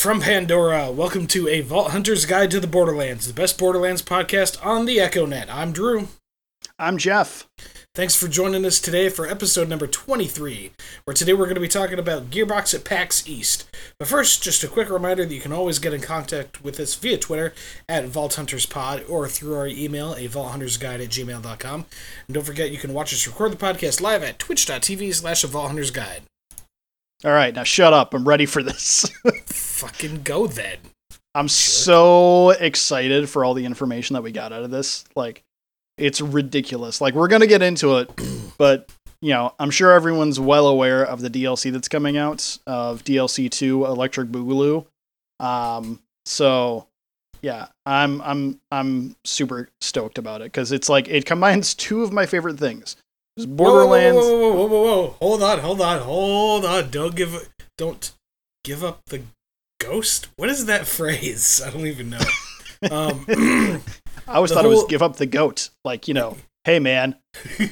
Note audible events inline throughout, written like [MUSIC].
from Pandora. Welcome to a Vault Hunter's Guide to the Borderlands, the best Borderlands podcast on the EchoNet. I'm Drew. I'm Jeff. Thanks for joining us today for episode number 23, where today we're going to be talking about Gearbox at PAX East. But first, just a quick reminder that you can always get in contact with us via Twitter at Vault Hunters Pod or through our email, a Vault Hunters Guide at gmail.com. And don't forget, you can watch us record the podcast live at twitch.tv slash a Vault Hunters Guide. All right, now shut up. I'm ready for this. [LAUGHS] Fucking go then. I'm so excited for all the information that we got out of this. Like, it's ridiculous. Like, we're going to get into it, [CLEARS THROAT] but, you know, I'm sure everyone's well aware of the DLC that's coming out of DLC 2 Electric Boogaloo. Um, so yeah, I'm I'm I'm super stoked about it cuz it's like it combines [LAUGHS] two of my favorite things. There's Borderlands Whoa, whoa, whoa, whoa, whoa, whoa! Hold on, hold on, hold on! Don't give, don't give up the ghost. What is that [LAUGHS] phrase? I don't even know. Um, [LAUGHS] I always the thought it was give up the goat. Like, you know, hey man,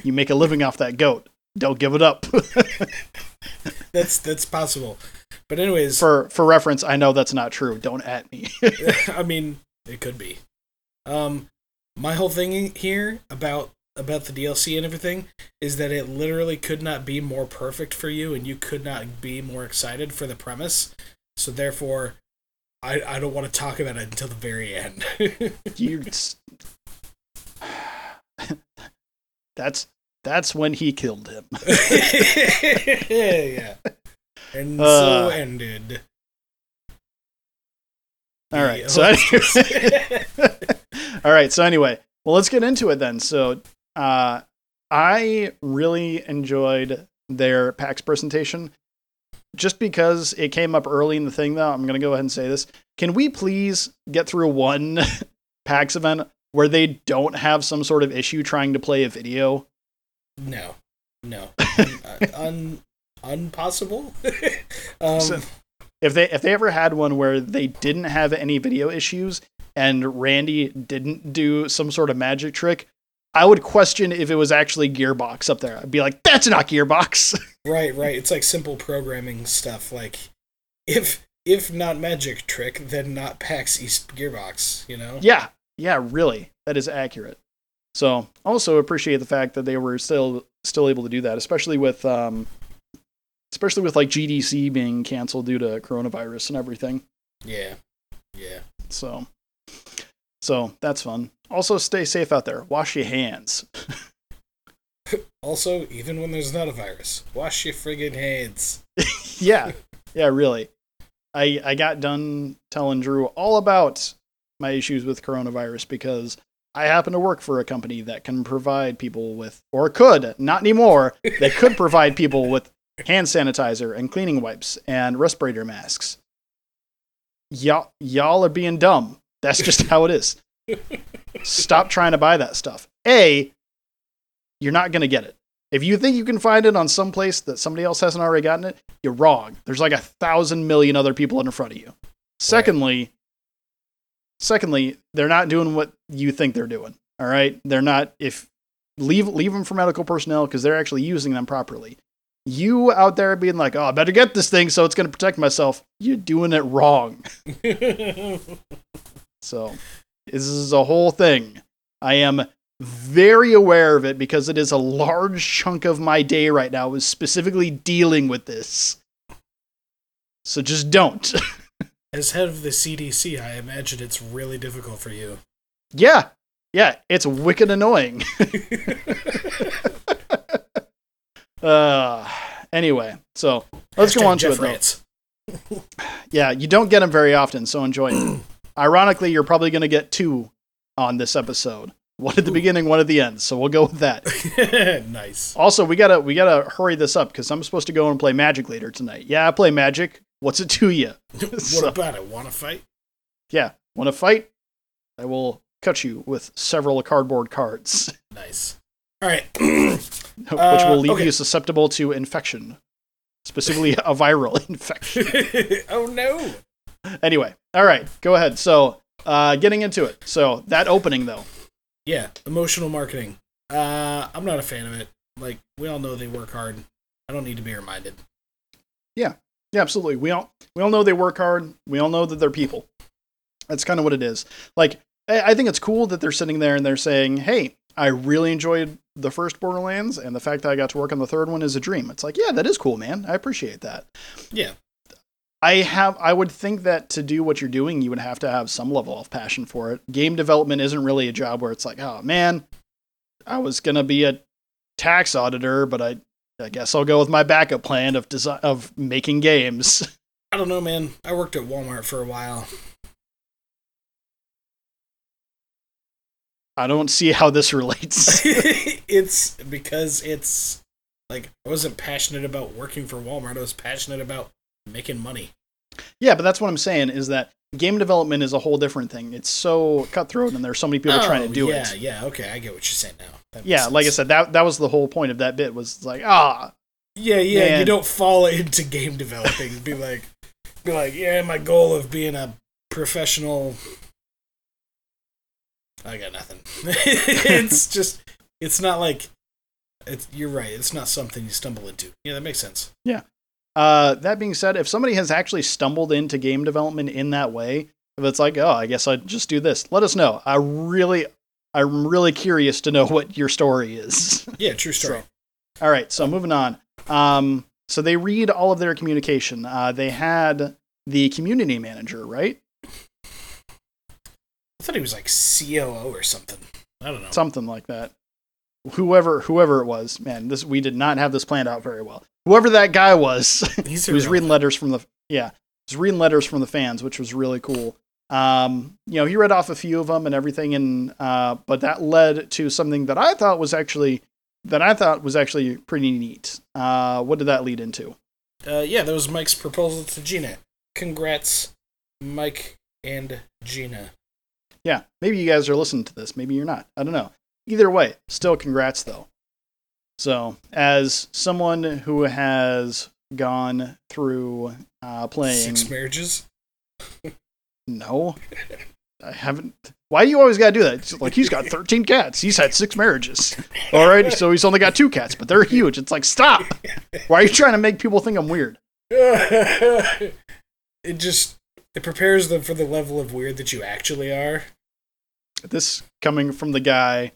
you make a living off that goat. Don't give it up. [LAUGHS] that's that's possible. But anyways, for for reference, I know that's not true. Don't at me. I mean, it could be. Um, my whole thing here about about the DLC and everything is that it literally could not be more perfect for you, and you could not be more excited for the premise. So therefore, I I don't want to talk about it until the very end. [LAUGHS] you [SIGHS] That's that's when he killed him. [LAUGHS] yeah. And Uh. so ended. All right. So anyway, [LAUGHS] All right. So anyway, well, let's get into it then. So, uh, I really enjoyed their PAX presentation. Just because it came up early in the thing, though, I'm going to go ahead and say this. Can we please get through one [LAUGHS] PAX event where they don't have some sort of issue trying to play a video? no, no, un, [LAUGHS] un, unpossible. [LAUGHS] um, So- If they if they ever had one where they didn't have any video issues and Randy didn't do some sort of magic trick, I would question if it was actually Gearbox up there. I'd be like, that's not Gearbox. [LAUGHS] right, right. It's like simple programming stuff. Like, if if not magic trick, then not PAX East Gearbox. You know. yeah, yeah, really, that is accurate. So also appreciate the fact that they were still still able to do that, especially with um, especially with like GDC being canceled due to coronavirus and everything. Yeah. Yeah. So, so that's fun. Also, stay safe out there. Wash your hands. [LAUGHS] Also, even when there's not a virus, wash your friggin' hands. [LAUGHS] yeah, yeah, really. I I got done telling Drew all about my issues with coronavirus because I happen to work for a company that can provide people with, or could, not anymore, they could [LAUGHS] provide people with hand sanitizer and cleaning wipes and respirator masks. Y'all, y'all are being dumb. That's just how it is. Stop trying to buy that stuff. A, you're not going to get it. If you think you can find it on some place that somebody else hasn't already gotten it, you're wrong. There's like a thousand million other people in front of you. Secondly, secondly, they're not doing what you think they're doing. All right, they're not. If leave leave them for medical personnel because they're actually using them properly. You out there being like, oh, I better get this thing so it's going to protect myself. You're doing it wrong. [LAUGHS] So this is a whole thing. I am very aware of it because it is a large chunk of my day right now is specifically dealing with this. So just don't. [LAUGHS] As head of the CDC, I imagine it's really difficult for you. yeah. Yeah, it's wicked annoying. [LAUGHS] uh anyway, so let's go Hashtag on to Jeff it Yeah, you don't get them very often, so enjoy it. [CLEARS THROAT] Ironically, you're probably going to get two on this episode. One at the Ooh. beginning, one at the end. So we'll go with that. [LAUGHS] nice. Also, we gotta we gotta hurry this up because I'm supposed to go and play Magic later tonight. Yeah, I play Magic. What's it to you? [LAUGHS] What So- about it? Want to fight? Yeah, want to fight? I will cut you with several cardboard cards, [LAUGHS] Nice. All right. [CLEARS THROAT] which Uh, will leave okay. you susceptible to infection, specifically a viral infection. oh no. [LAUGHS] Anyway, all right, go ahead. So, uh, getting into it. So that opening though. Yeah, emotional marketing. Uh, I'm not a fan of it. Like we all know they work hard. I don't need to be reminded. Yeah, yeah, absolutely. We all we all know they work hard. We all know that they're people. That's kind of what it is. Like I I think it's cool that they're sitting there and they're saying, "Hey, I really enjoyed the first Borderlands, and the fact that I got to work on the third one is a dream." It's like, yeah, that is cool, man. I appreciate that. Yeah. I have I would think that to do what you're doing, you would have to have some level of passion for it. Game development isn't really a job where it's like, oh man, I was gonna be a tax auditor, but I I guess I'll go with my backup plan of design of making games. [LAUGHS] I don't know, man. I worked at Walmart for a while. I don't see how this [LAUGHS] relates. [LAUGHS] it's because it's like I wasn't passionate about working for Walmart. I was passionate about making money. yeah, but that's what I'm saying is that game development is a whole different thing. It's so cutthroat and there's so many people trying to do Oh, yeah, it. Yeah, okay, I get what you're saying now. Yeah, like I said, that that was the whole point of that bit was like, ah, Yeah, yeah. You don't fall into game developing. be like, be like, yeah. My goal of being a professional. I got nothing. [LAUGHS] it's just, it's not like, it's. You're right. It's not something you stumble into. Yeah, that makes sense. Uh, that being said, if somebody has actually stumbled into game development in that way, if it's like, oh, I guess I'd just do this, let us know. I really, I'm really curious to know [LAUGHS] what your story is. Yeah, true story. all right, so moving on. Um, so they read all of their communication. Uh, they had the community manager, right? I thought he was like COO or something. I don't know. Something like that. Whoever, whoever it was, man, this we did not have this planned out very well. Whoever that guy was, [LAUGHS] he was reading letters from the yeah he was reading letters from the fans which was really cool. Um you know he read off a few of them and everything and uh but that led to something that i thought was actually that i thought was actually pretty neat. Uh what did that lead into? Uh, yeah, that was Mike's proposal to Gina. Congrats, Mike and Gina. yeah maybe you guys are listening to this maybe you're not. I don't know. Either way still congrats though so as someone who has gone through uh playing Six marriages. No, I haven't. Why do you always gotta do that? It's like he's got 13 cats. He's had six marriages. All right, so he's only got two cats, but they're huge. It's like stop. Why are you trying to make people think I'm weird? it just it prepares them for the level of weird that you actually are. This coming from the guy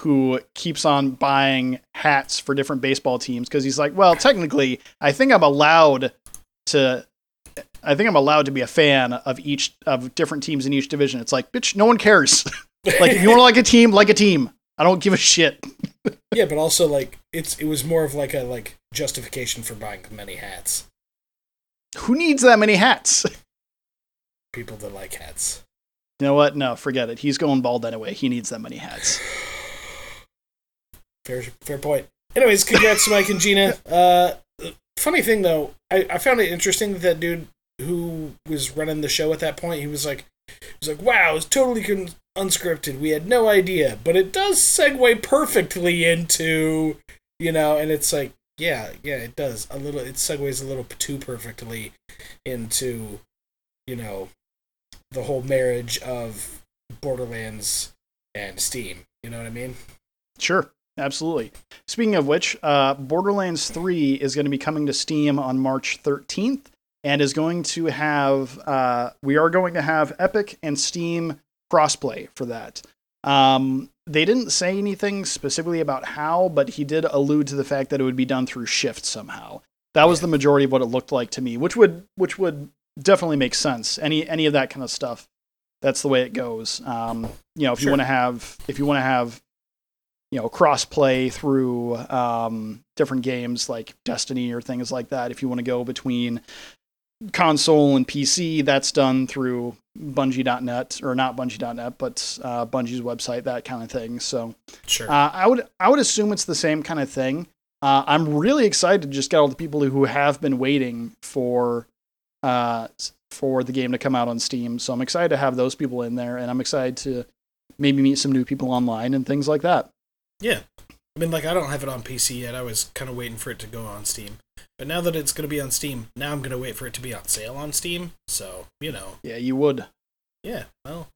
who keeps on buying hats for different baseball teams because he's like, well, technically, I think I'm allowed to. I think I'm allowed to be a fan of each of different teams in each division. It's like, bitch, no one cares. [LAUGHS] like, if you want to like a team, like a team. I don't give a shit. [LAUGHS] yeah, but also like it's it was more of like a like justification for buying many hats. Who needs that many hats? [LAUGHS] People that like hats. You know what? No, forget it. He's going bald anyway. He needs that many hats. [SIGHS] Fair fair point. Anyways, congrats to [LAUGHS] Mike and Gina. Uh, funny thing though, I, I found it interesting that that dude who was running the show at that point, he was like, he was like, "Wow, it's totally con- unscripted. We had no idea, but it does segue perfectly into, you know." And it's like, yeah, yeah, it does a little. It segues a little too perfectly into, you know, the whole marriage of Borderlands and Steam. You know what I mean? Sure, absolutely. Speaking of which, uh, Borderlands 3 is going to be coming to Steam on March 13th and is going to have, uh, we are going to have Epic and Steam crossplay for that. Um, they didn't say anything specifically about how, but he did allude to the fact that it would be done through Shift somehow. That was the majority of what it looked like to me, which would which would definitely make sense. Any any of that kind of stuff. That's the way it goes. Um, you know, if you want to have if you want to have you know cross play through um, different games like Destiny or things like that. If you want to go between console and PC, that's done through Bungie.net or not Bungie.net, but uh, Bungie's website, that kind of thing. So Sure. uh, I would I would assume it's the same kind of thing. Uh, I'm really excited to just get all the people who have been waiting for uh, for the game to come out on Steam. So I'm excited to have those people in there, and I'm excited to maybe meet some new people online and things like that. Yeah. I mean, like, I don't have it on PC yet. I was kind of waiting for it to go on Steam. But now that it's going to be on Steam, now I'm going to wait for it to be on sale on Steam. So, you know, Yeah, you would. yeah, well,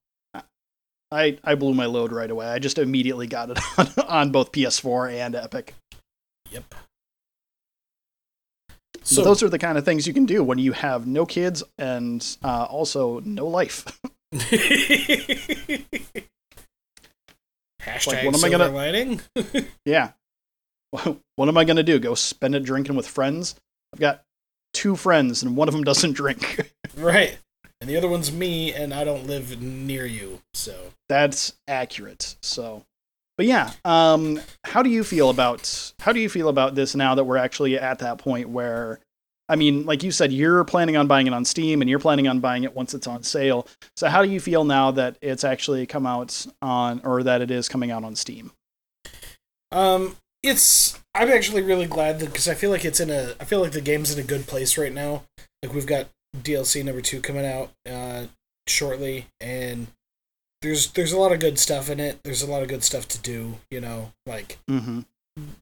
I, I blew my load right away. I just immediately got it [LAUGHS] on, on both PS4 and Epic. yep. So but those are the kind of things you can do when you have no kids and uh, also no life. [LAUGHS] [LAUGHS] hashtag what am I gonna- lining. [LAUGHS] yeah. What am I going to do? Go spend it drinking with friends? I've got two friends and one of them doesn't drink. [LAUGHS] Right. And the other one's me, and I don't live near you. So That's accurate. So, but yeah, um, how do you feel about how do you feel about this now that we're actually at that point where, I mean, like you said, you're planning on buying it on Steam and you're planning on buying it once it's on sale. So, how do you feel now that it's actually come out on, or that it is coming out on Steam? Um, it's I'm actually really glad because I feel like it's in a I feel like the game's in a good place right now. Like we've got DLC number two coming out uh shortly, and there's there's a lot of good stuff in it. There's a lot of good stuff to do. You know, like Mm-hmm.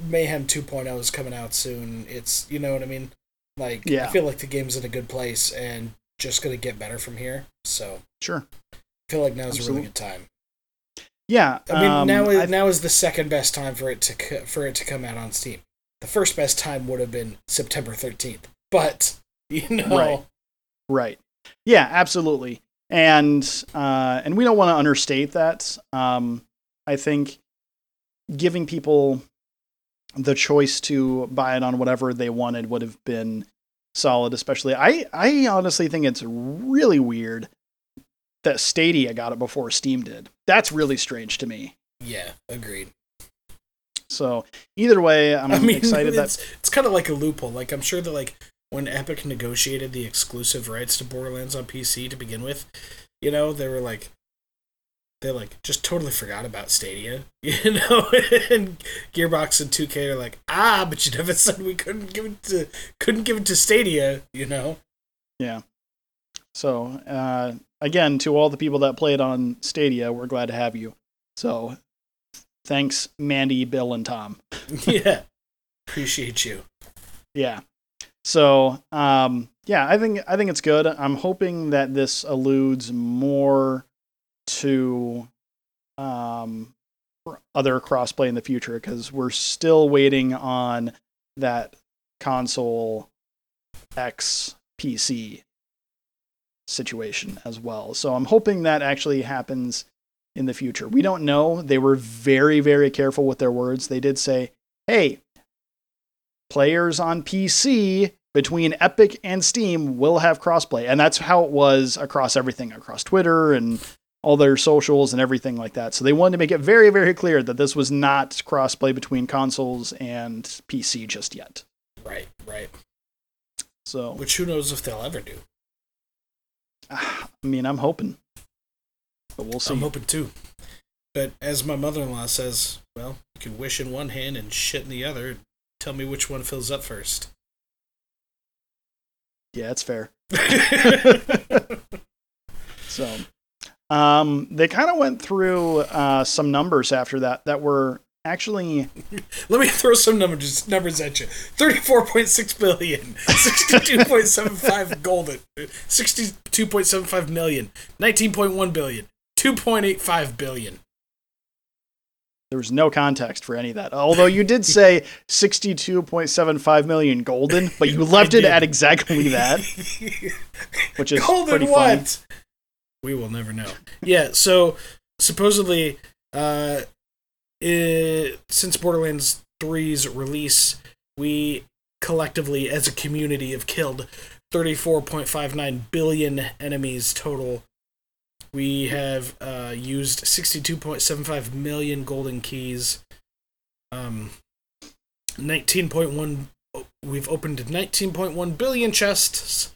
Mayhem 2.0 is coming out soon. It's you know what I mean. Like Yeah. I feel like the game's in a good place and just gonna get better from here. So Sure. I feel like now's a really good time. Yeah. I mean, um, now is, now is the second best time for it to for it to come out on Steam. The first best time would have been September thirteenth, but [LAUGHS] you know, Right. Right. Yeah, absolutely. And uh, and we don't want to understate that. Um, I think giving people the choice to buy it on whatever they wanted would have been solid. Especially, I I honestly think it's really weird that Stadia got it before Steam did. That's really strange to me. yeah, agreed. So either way, I'm [LAUGHS] I mean, excited that it's it's kind of like a loophole. Like I'm sure that like when Epic negotiated the exclusive rights to Borderlands on PC to begin with, you know, they were like. They like just totally forgot about Stadia, [LAUGHS] you know. and Gearbox and 2K are like, ah, but you never [LAUGHS] said we couldn't give it to couldn't give it to Stadia, you know. Yeah. So uh, again, to all the people that played on Stadia, we're glad to have you. So thanks, Mandy, Bill, and Tom. [LAUGHS] yeah, appreciate you. Yeah. So um, yeah, I think I think it's good. I'm hoping that this alludes more to um, other crossplay in the future because we're still waiting on that console X PC situation as well. So I'm hoping that actually happens in the future. We don't know. They were very, very careful with their words. They did say, hey, players on PC between Epic and Steam will have crossplay. And that's how it was across everything, across Twitter and all their socials and everything like that. So they wanted to make it very, very clear that this was not crossplay between consoles and PC just yet. Right, right. So, Which who knows if they'll ever do. [SIGHS] I mean, I'm hoping. But we'll see. I'm hoping too. But as my mother-in-law says, well, you can wish in one hand and shit in the other. Tell me which one fills up first. yeah, it's fair. [LAUGHS] So, um, they kind of went through uh, some numbers after that that were actually [LAUGHS] Let me throw some numbers numbers at you. Thirty-four point six billion, sixty-two point seven five [LAUGHS] golden, sixty-two point seven five million, nineteen point one billion, two point eight five billion. there was no context for any of that. Although you did say 62.75 million golden, but you [LAUGHS] left it at exactly that, which is Golden pretty what? funny. We will never know. Yeah, so supposedly, uh, it, since Borderlands 3's release, we collectively, as a community, have killed 34.59 billion enemies total. We have uh, used 62.75 million golden keys. Um, 19.1. We've opened 19.1 billion chests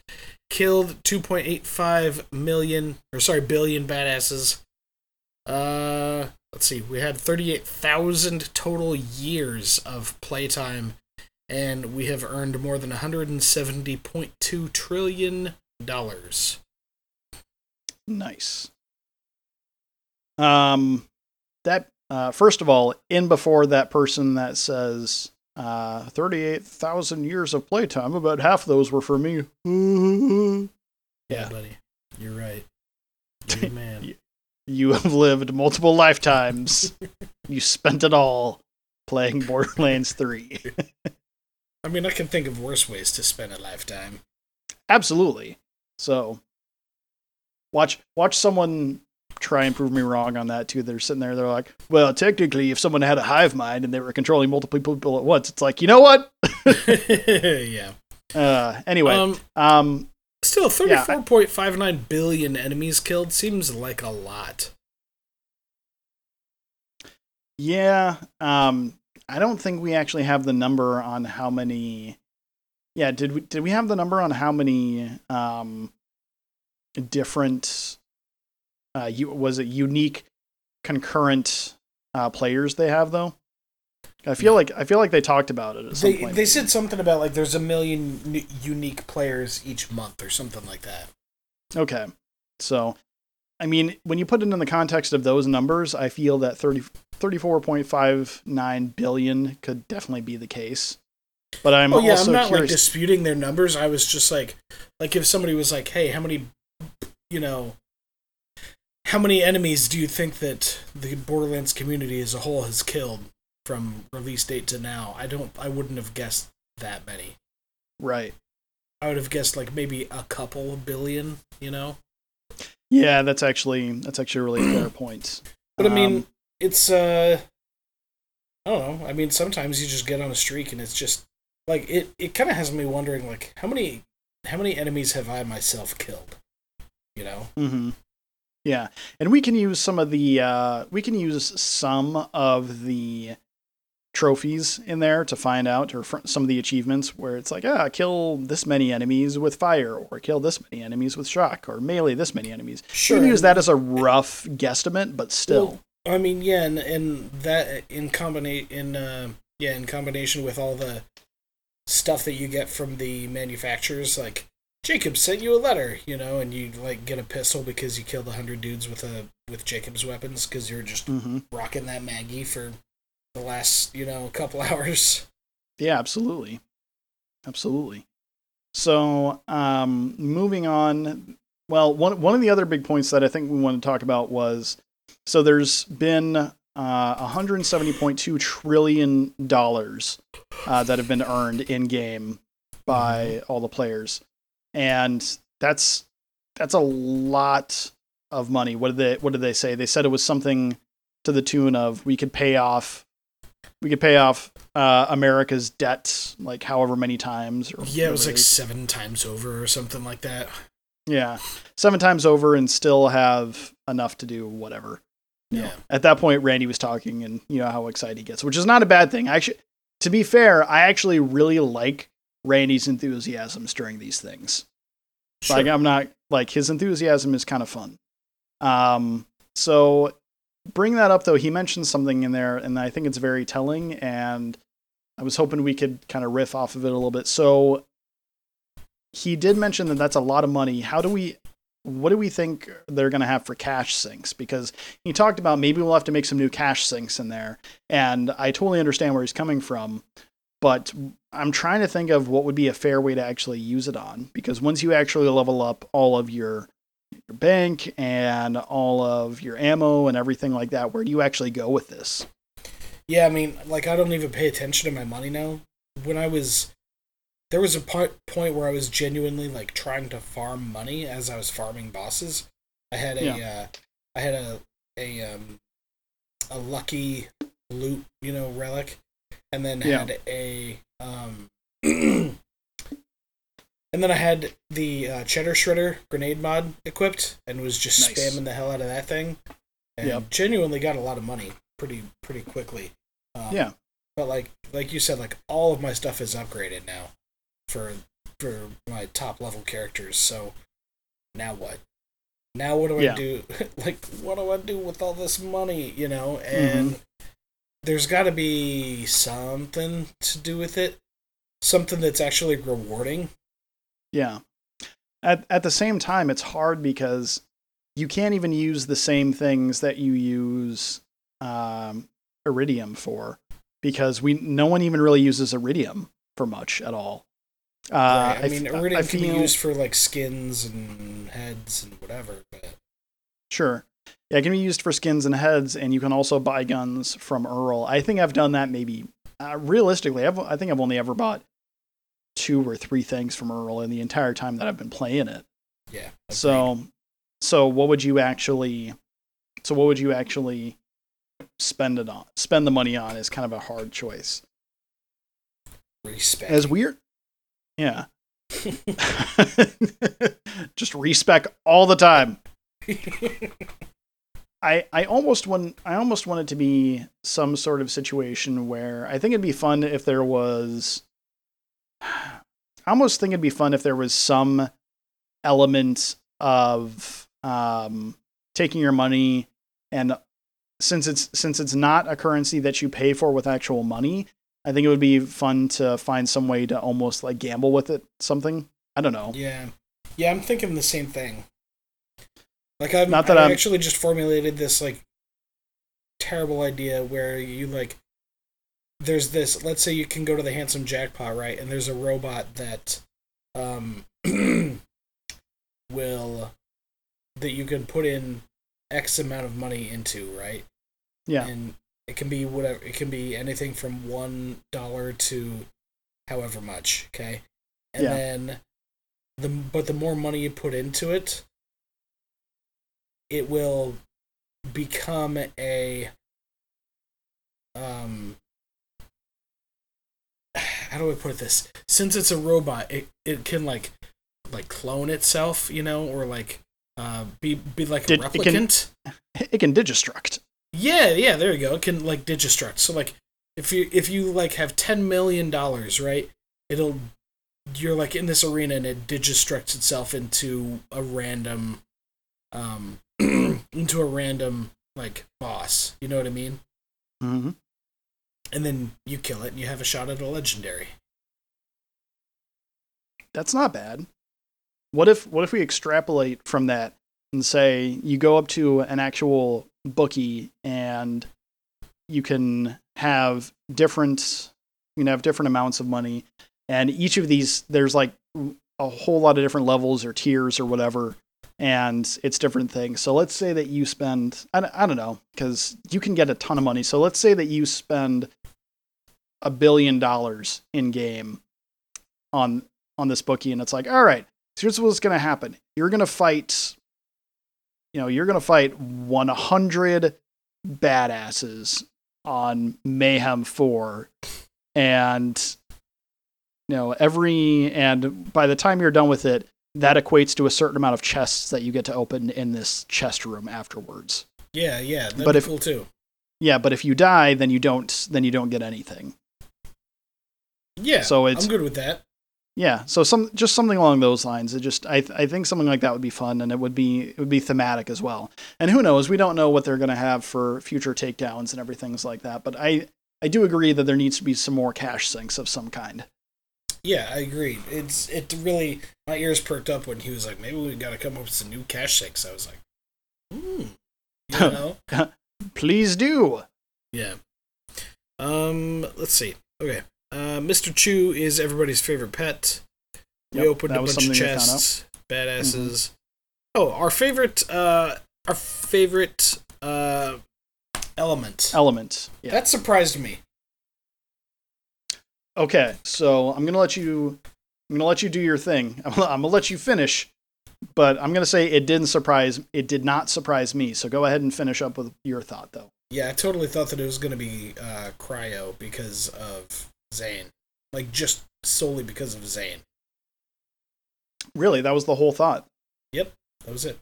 killed 2.85 million or sorry billion badasses uh let's see we had 38,000 total years of playtime and we have earned more than 170.2 trillion dollars Nice. Um, that uh, first of all, in before that person that says uh, 38,000 years of playtime, about half of those were for me. [LAUGHS] yeah buddy you're right [LAUGHS] you're the man You have lived multiple lifetimes. [LAUGHS] you spent it all playing Borderlands 3. I mean, I can think of worse ways to spend a lifetime. Absolutely. So watch watch someone try and prove me wrong on that too. They're sitting there, they're like, well, technically, if someone had a hive mind and they were controlling multiple people at once, it's like, you know what? [LAUGHS] yeah. Uh, anyway, Um, um, still, Yeah, thirty-four point five nine billion enemies killed seems like a lot. yeah, um, I don't think we actually have the number on how many. Yeah, did we did we have the number on how many um, different uh, you, was it unique concurrent uh, players they have though? I feel like I feel like they talked about it at some They point. they said something about like there's a million n- unique players each month or something like that. Okay. So, I mean, when you put it in the context of those numbers, I feel that 30, 34.59 billion could definitely be the case. But I'm oh yeah, also I'm not like curious. disputing their numbers. I was just like, like if somebody was like, "Hey, how many, you know, how many enemies do you think that the Borderlands community as a whole has killed from release date to now?" I don't. I wouldn't have guessed that many. right. I would have guessed like maybe a couple billion. You know. Yeah, that's actually that's actually a really [CLEARS THROAT] fair point. But I mean, Um, it's uh I don't know. I mean, sometimes you just get on a streak and it's just like it it kind of has me wondering like how many how many enemies have I myself killed? You know? hmm Yeah, and we can use some of the uh, we can use some of the trophies in there to find out, or fr- some of the achievements where it's like, ah, kill this many enemies with fire, or kill this many enemies with shock, or melee this many enemies. Sure. You can use that as a rough guesstimate, but still, I mean, yeah, and, and that in combinate in uh yeah, in combination with all the stuff that you get from the manufacturers like Jacob sent you a letter, you know, and you like get a pistol because you killed a hundred dudes with a with Jakobs weapons because you're just hmm rocking that Maggie for the last, you know, couple [LAUGHS] hours. Yeah, absolutely. Absolutely. So, um, moving on. Well, one one of the other big points that I think we want to talk about was so there's been uh, 170.2 trillion dollars uh, that have been earned in game by all the players, and that's that's a lot of money. What did they What did they say? They said it was something to the tune of we could pay off we could pay off uh, America's debt like however many times. Or Yeah, it was like seven times over or something like that. yeah, seven times over and still have enough to do whatever. You know, Yeah. At that point, Randy was talking, and you know how excited he gets, which is not a bad thing. Actually, to be fair, I actually really like Randy's enthusiasms during these things. Like I'm not like his enthusiasm is kind of fun. Um, so bring that up though. He mentioned something in there, and I think it's very telling. And I was hoping we could kind of riff off of it a little bit. So he did mention that that's a lot of money. How do we? What do we think they're going to have for cash sinks? Because he talked about maybe we'll have to make some new cash sinks in there, and I totally understand where he's coming from. But I'm trying to think of what would be a fair way to actually use it on because once you actually level up all of your your bank and all of your ammo and everything like that, where do you actually go with this? Yeah, I mean, like I don't even pay attention to my money now. When I was there was a po- point where I was genuinely like trying to farm money as I was farming bosses. I had a uh, I had a a um a lucky loot, you know, relic and then Yeah. had a um [CLEARS THROAT] and then I had the uh, cheddar shredder grenade mod equipped and was just Nice. spamming the hell out of that thing and Yep. genuinely got a lot of money pretty pretty quickly. Um, Yeah. But like like you said, like all of my stuff is upgraded now for for my top level characters. So now what? Now what do I Yeah. do? [LAUGHS] like what do I do with all this money? You know, and there's got to be something to do with it. Something that's actually rewarding. Yeah. At at the same time, it's hard because you can't even use the same things that you use um, iridium for because we no one even really uses iridium for much at all. Uh, right? I I mean, iridium I can be used for like skins and heads and whatever. But Sure. Yeah, it can be used for skins and heads, and you can also buy guns from Earl. I think I've done that maybe. Uh, realistically, I've, I think I've only ever bought two or three things from Earl in the entire time that I've been playing it. Yeah. agreed. So, so what would you actually? So what would you actually spend it on? Spend the money on is kind of a hard choice. respect. As weird, yeah. [LAUGHS] [LAUGHS] Just respec all the time. [LAUGHS] I I almost want I almost want it to be some sort of situation where I think it'd be fun if there was. [SIGHS] I almost think it'd be fun if there was some element of um, taking your money and since it's since it's not a currency that you pay for with actual money, I think it would be fun to find some way to almost like gamble with it. Something I don't know. Yeah, yeah, I'm thinking the same thing. Like I've Not that I I'm- actually just formulated this like terrible idea where you like there's this. Let's say you can go to the handsome jackpot, right? And there's a robot that um [CLEARS THROAT] will that you can put in X amount of money into, right? Yeah. And it can be whatever. It can be anything from one dollar to however much. Okay. And Yeah. then the but the more money you put into it, it will become a um how do I put this? Since it's a robot, it, it can like like clone itself, you know, or like uh be be like a Did- it can- replicant. It can digistruct. Yeah, yeah, there you go. It can like digistruct. So like if you if you like have ten million dollars, right? It'll you're like in this arena and it digistructs itself into a random um [CLEARS THROAT] into a random like boss. You know what I mean? hmm And then you kill it and you have a shot at a legendary. That's not bad. What if what if we extrapolate from that and say you go up to an actual bookie and you can have different you can have different amounts of money and each of these there's like a whole lot of different levels or tiers or whatever and it's different things. So let's say that you spend I, don't- I don't know because you can get a ton of money. So let's say that you spend a billion dollars in game on on this bookie and it's like all right here's what's going to happen you're going to fight you know you're going to fight 100 badasses on mayhem 4 and you know every and by the time you're done with it that equates to a certain amount of chests that you get to open in this chest room afterwards Yeah, yeah, that'd But be if- cool too. yeah but if you die then you don't then you don't get anything Yeah, so it's- I'm good with that. Yeah, so some just something along those lines. It just I I think something like that would be fun, and it would be it would be thematic as well. And who knows? We don't know what they're going to have for future takedowns and everything's like that. But I I do agree that there needs to be some more cash sinks of some kind. Yeah, I agree. It's it really my ears perked up when he was like, maybe we got to come up with some new cash sinks. I was like, hmm, you [LAUGHS] know, Please do. yeah. Um, let's see. Okay, uh, Mr. Chew is everybody's favorite pet. We Yep, opened a bunch of something we found out. chests, badasses. Oh, our favorite, uh, our favorite uh element. Element. Yeah. That surprised me. Okay, so I'm gonna let you. I'm gonna let you do your thing. I'm [LAUGHS] gonna, I'm gonna let you finish, but I'm gonna say it didn't surprise. It did not surprise me. So go ahead and finish up with your thought, though. Yeah, I totally thought that it was gonna be uh, Cryo because of Zane, like just solely because of Zane. Really, that was the whole thought. Yep, that was it.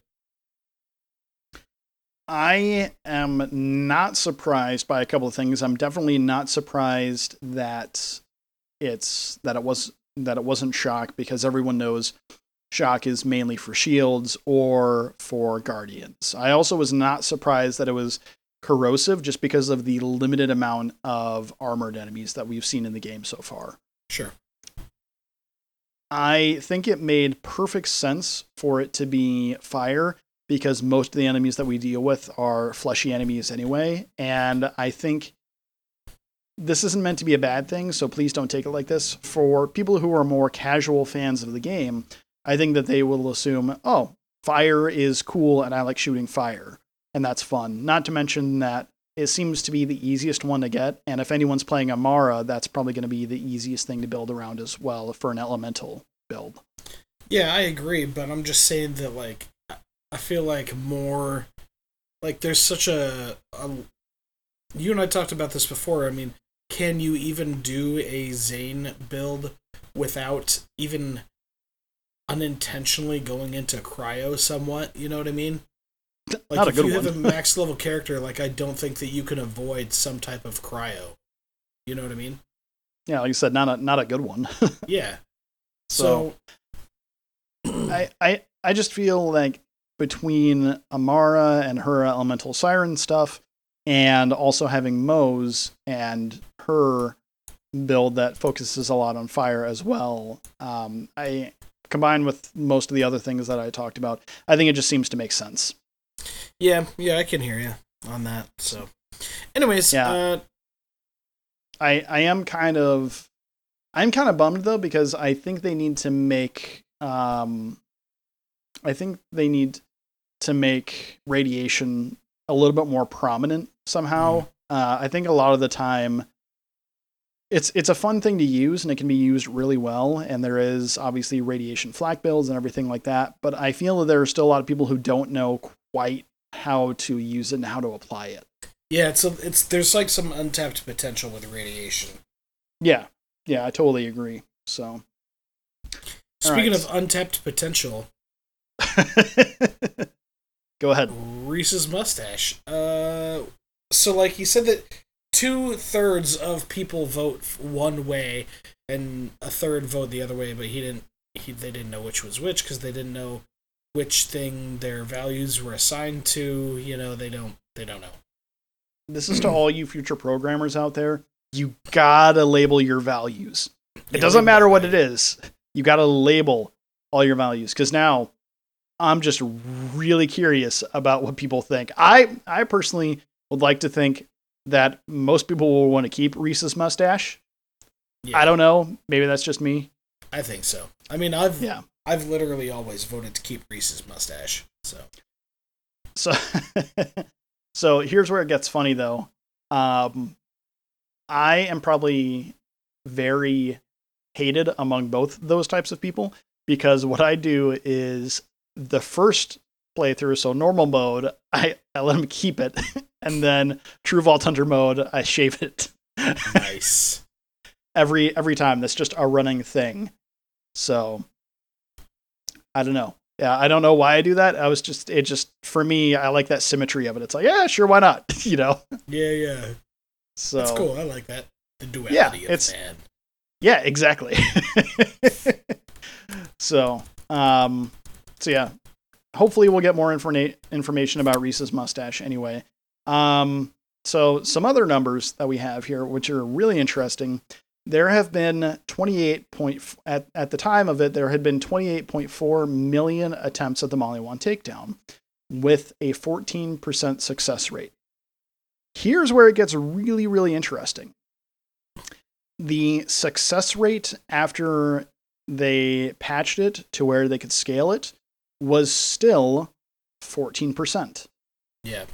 I am not surprised by a couple of things. I'm definitely not surprised that it's that it was that it wasn't shock because everyone knows shock is mainly for shields or for guardians. I also was not surprised that it was corrosive just because of the limited amount of armored enemies that we've seen in the game so far. Sure. I think it made perfect sense for it to be fire because most of the enemies that we deal with are fleshy enemies anyway. And I think this isn't meant to be a bad thing, so please don't take it like this. For people who are more casual fans of the game, I think that they will assume, oh, fire is cool and I like shooting fire. And that's fun. Not to mention that it seems to be the easiest one to get. And if anyone's playing Amara, that's probably going to be the easiest thing to build around as well for an elemental build. Yeah, I agree, but I'm just saying that like I feel like more like there's such a, a you and I talked about this before. I mean, can you even do a Zane build without even unintentionally going into cryo somewhat? You know what I mean? Like Not a if you one. have a [LAUGHS] max level character, like I don't think that you can avoid some type of cryo. You know what I mean? yeah, like you said, not a not a good one. [LAUGHS] Yeah. So- So, I, I I just feel like between Amara and her elemental siren stuff, and also having Moze and her build that focuses a lot on fire as well. Um, I combined with most of the other things that I talked about, I think it just seems to make sense. yeah, yeah, I can hear you on that. So, anyways, Yeah. uh, I I am kind of I'm kind of bummed though because I think they need to make um I think they need to make radiation a little bit more prominent somehow. Uh, I think a lot of the time it's it's a fun thing to use and it can be used really well and there is obviously radiation flak builds and everything like that but i feel that there are still a lot of people who don't know quite how to use it and how to apply it yeah, it's a, it's there's like some untapped potential with radiation. yeah yeah i totally agree so Speaking right. of untapped potential, [LAUGHS] Go ahead. Rhys's mustache. Uh, so like he said that two thirds of people vote one way and a third vote the other way, but he didn't. He they didn't know which was which because they didn't know which thing their values were assigned to. You know, they don't. They don't know. This is to all you future programmers out there. You gotta label your values. It Yeah, doesn't matter what it is. You gotta label all your values because now I'm just really curious about what people think. I I personally would like to think that most people will want to keep Rhys's mustache. Yeah, I don't know. Maybe that's just me. I think so. I mean, I've Yeah. I've literally always voted to keep Rhys's mustache. So So [LAUGHS] so here's where it gets funny though. Um I am probably very hated among both those types of people because what I do is the first playthrough, so normal mode, I, I let him keep it, [LAUGHS] and then True Vault Hunter mode, I shave it nice. [LAUGHS] every every time. That's just a running thing. So I don't know. Yeah, I don't know why I do that. I was just it just for me, I like that symmetry of it. It's like, yeah, sure, why not? [LAUGHS] you know. yeah, yeah. So That's cool. I like that. The duality Yeah, of it's- man. Yeah, exactly. so, um, so yeah, hopefully we'll get more informa- information about Rhys's mustache anyway. Um, so some other numbers that we have here, which are really interesting. There have been 28 point at at the time of it, there had been 28.4 million attempts at the Maliwan takedown, with a 14% success rate. Here's where it gets really, really interesting the success rate after they patched it to where they could scale it was still 14%. Yeah.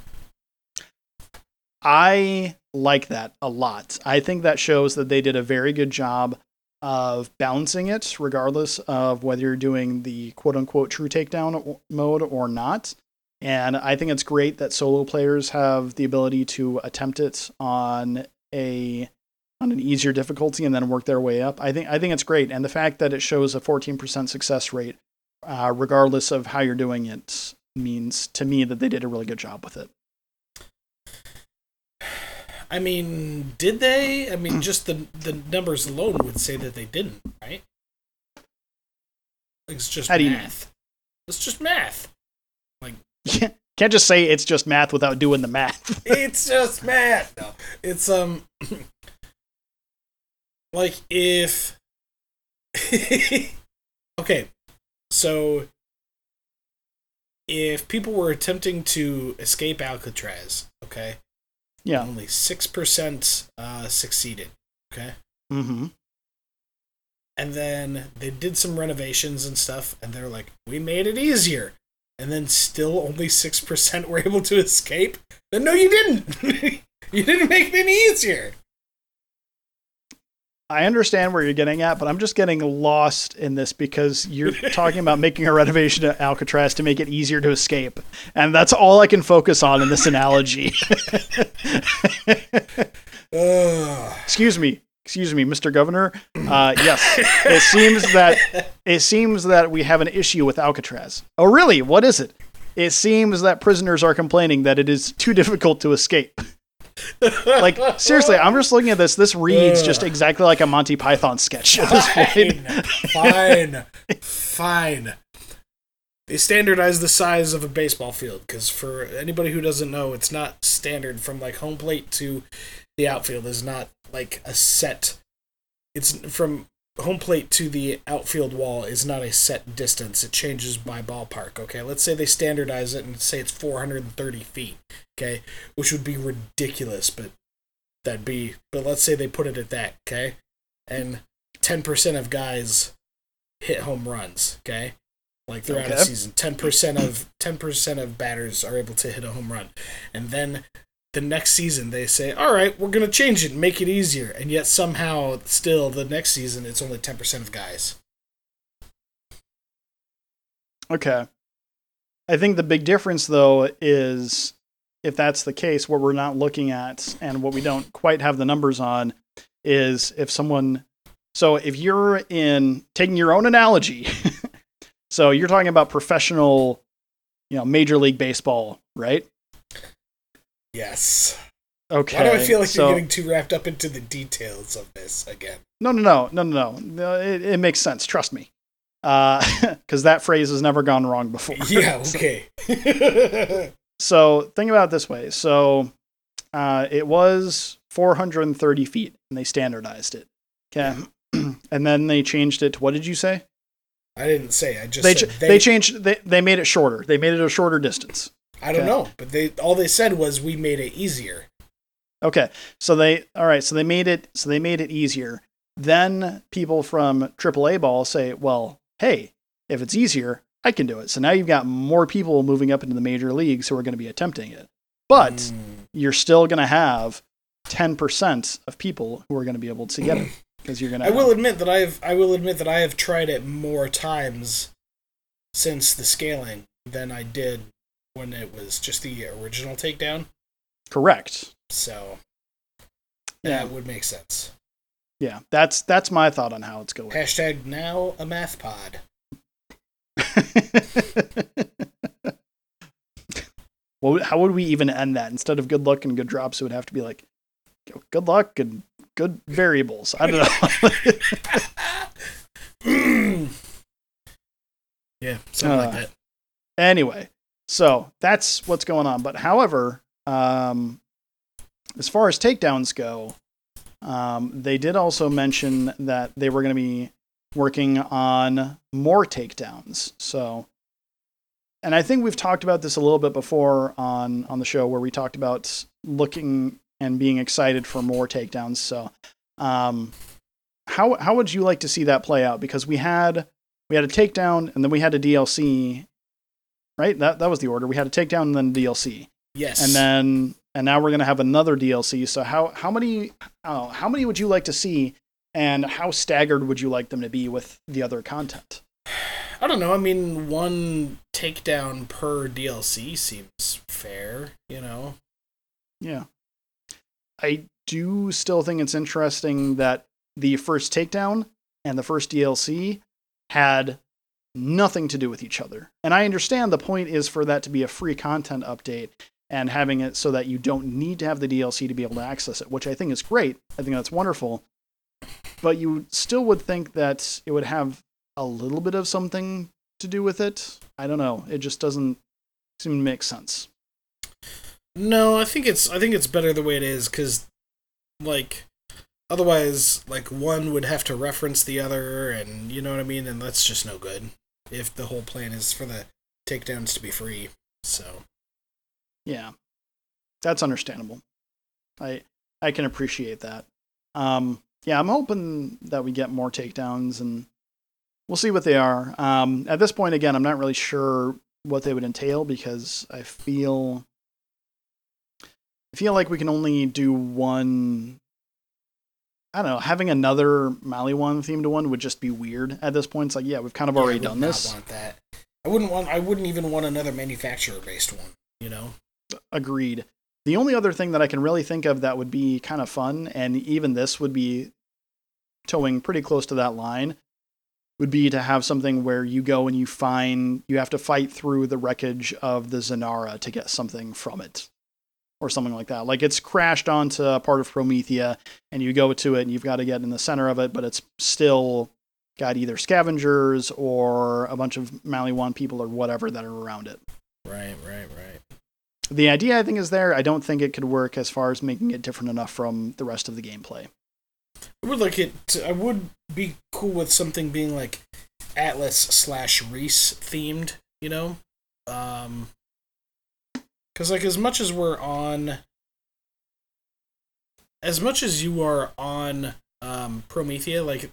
I like that a lot. I think that shows that they did a very good job of balancing it, regardless of whether you're doing the quote unquote true takedown mode or not. And I think it's great that solo players have the ability to attempt it on a on an easier difficulty and then work their way up. I think I think it's great, and the fact that it shows a 14% success rate, uh, regardless of how you're doing it, means to me that they did a really good job with it. I mean, did they? I mean, [CLEARS THROAT] just the the numbers alone would say that they didn't, right? It's just How do you mean? math. It's just math. Like [LAUGHS] can't just say it's just math without doing the math. [LAUGHS] it's just math. No, it's um, [CLEARS THROAT] like if [LAUGHS] okay, so if people were attempting to escape Alcatraz, okay, yeah. only six percent uh, succeeded. Okay. Mm-hmm. and then they did some renovations and stuff and they're like we made it easier and then still only 6% [LAUGHS] were able to escape then no you didn't [LAUGHS] You didn't make it any easier. I understand where you're getting at, but I'm just getting lost in this because you're [LAUGHS] talking about making a renovation to Alcatraz to make it easier to escape. And that's all I can focus on in this analogy. [LAUGHS] Excuse me. Excuse me, Mr. Governor. [CLEARS THROAT] Uh, yes, it seems that it seems that we have an issue with Alcatraz. Oh, really? What is it? It seems that prisoners are complaining that it is too difficult to escape. [LAUGHS] like seriously, I'm just looking at this. This reads just exactly like a Monty Python sketch at this point. Fine, fine, [LAUGHS] fine. They standardize the size of a baseball field because for anybody who doesn't know, it's not standard from like home plate to the outfield is not like a set. It's from home plate to the outfield wall is not a set distance. It changes by ballpark. Okay, let's say they standardize it and say it's 430 feet. Okay, which would be ridiculous, but that'd be. But let's say they put it at that. Okay, and 10% of guys hit home runs. Okay, like throughout Okay. a season, 10% of 10% of batters are able to hit a home run, and then the next season they say, "All right, we're going to change it make it easier." And yet somehow still the next season it's only 10% of guys. Okay. I think the big difference, though, is if that's the case, what we're not looking at and what we don't quite have the numbers on is if someone. So if you're in taking your own analogy, [LAUGHS] so you're talking about professional, you know, Major League Baseball, right? Yes. Okay. Why do I feel like so, you're getting too wrapped up into the details of this again? No, no, no, no, no, no. no it, it makes sense. Trust me. Uh [LAUGHS] because that phrase has never gone wrong before. [LAUGHS] Yeah, [LAUGHS] okay. So think about it this way. So uh, it was 430 feet, and they standardized it. Okay, [CLEARS THROAT] and then they changed it to what did you say? I didn't say. I just They, said ch- they, they changed. They, they made it shorter. They made it a shorter distance. I don't okay. know, but they all they said was we made it easier. Okay, so they all right. So they made it. So they made it easier. Then people from AAA ball say, "Well, hey, if it's easier, I can do it." So now you've got more people moving up into the major leagues who are going to be attempting it. But Mm. you're still going to have 10% of people who are going to be able to get it [CLEARS THROAT] because you're going to I will admit that I've I will admit that I have tried it more times since the scaling than I did when it was just the original takedown. correct So Yeah. that would make sense. yeah that's that's my thought on how it's going Hashtag now a math pod. [LAUGHS] well how would we even end that instead of good luck and good drops it would have to be like good luck and good variables i don't know [LAUGHS] yeah, something Uh, like that. anyway so that's what's going on. But however um, as far as takedowns go um, they did also mention that they were going to be working on more takedowns. So and i think we've talked about this a little bit before on on the show where we talked about looking and being excited for more takedowns. So um, how how would you like to see that play out? Because we had we had a takedown and then we had a DLC right? That that was the order. We had a takedown and then DLC, Yes. and then and now we're gonna have another DLC. So how how many oh, how many would you like to see, and how staggered would you like them to be with the other content? I don't know. I mean, one takedown per DLC seems fair, you know. Yeah, I do still think it's interesting that the first takedown and the first DLC had nothing to do with each other. And I understand the point is for that to be a free content update and having it so that you don't need to have the DLC to be able to access it, which I think is great. I think that's wonderful. But you still would think that it would have a little bit of something to do with it. I don't know. It just doesn't seem to make sense. No, I think it's I think it's better the way it is cuz like otherwise like one would have to reference the other and you know what I mean and that's just no good if the whole plan is for the takedowns to be free. So, Yeah, that's understandable. I I can appreciate that. Um, yeah, I'm hoping that we get more takedowns, and we'll see what they are. Um, at this point, again, I'm not really sure what they would entail because I feel I feel like we can only do one. I don't know. Having another Maliwan themed one would just be weird at this point. It's like, yeah, we've kind of Yeah, already done this. Want that? I wouldn't want. I wouldn't even want another manufacturer based one. You know. Agreed. The only other thing that I can really think of that would be kind of fun, and even this would be towing pretty close to that line, would be to have something where you go and you find you have to fight through the wreckage of the Zanara to get something from it. Or something like that. Like it's crashed onto a part of Promethea, and you go to it and you've got to get in the center of it, but it's still got either scavengers or a bunch of Maliwan people or whatever that are around it Right. Right. Right. the idea I think is there. I don't think it could work as far as making it different enough from the rest of the gameplay. I would like it. To, I would be cool with something being like Atlas slash Rhys themed. You know, um, because like as much as we're on, as much as you are on um, Promethea, like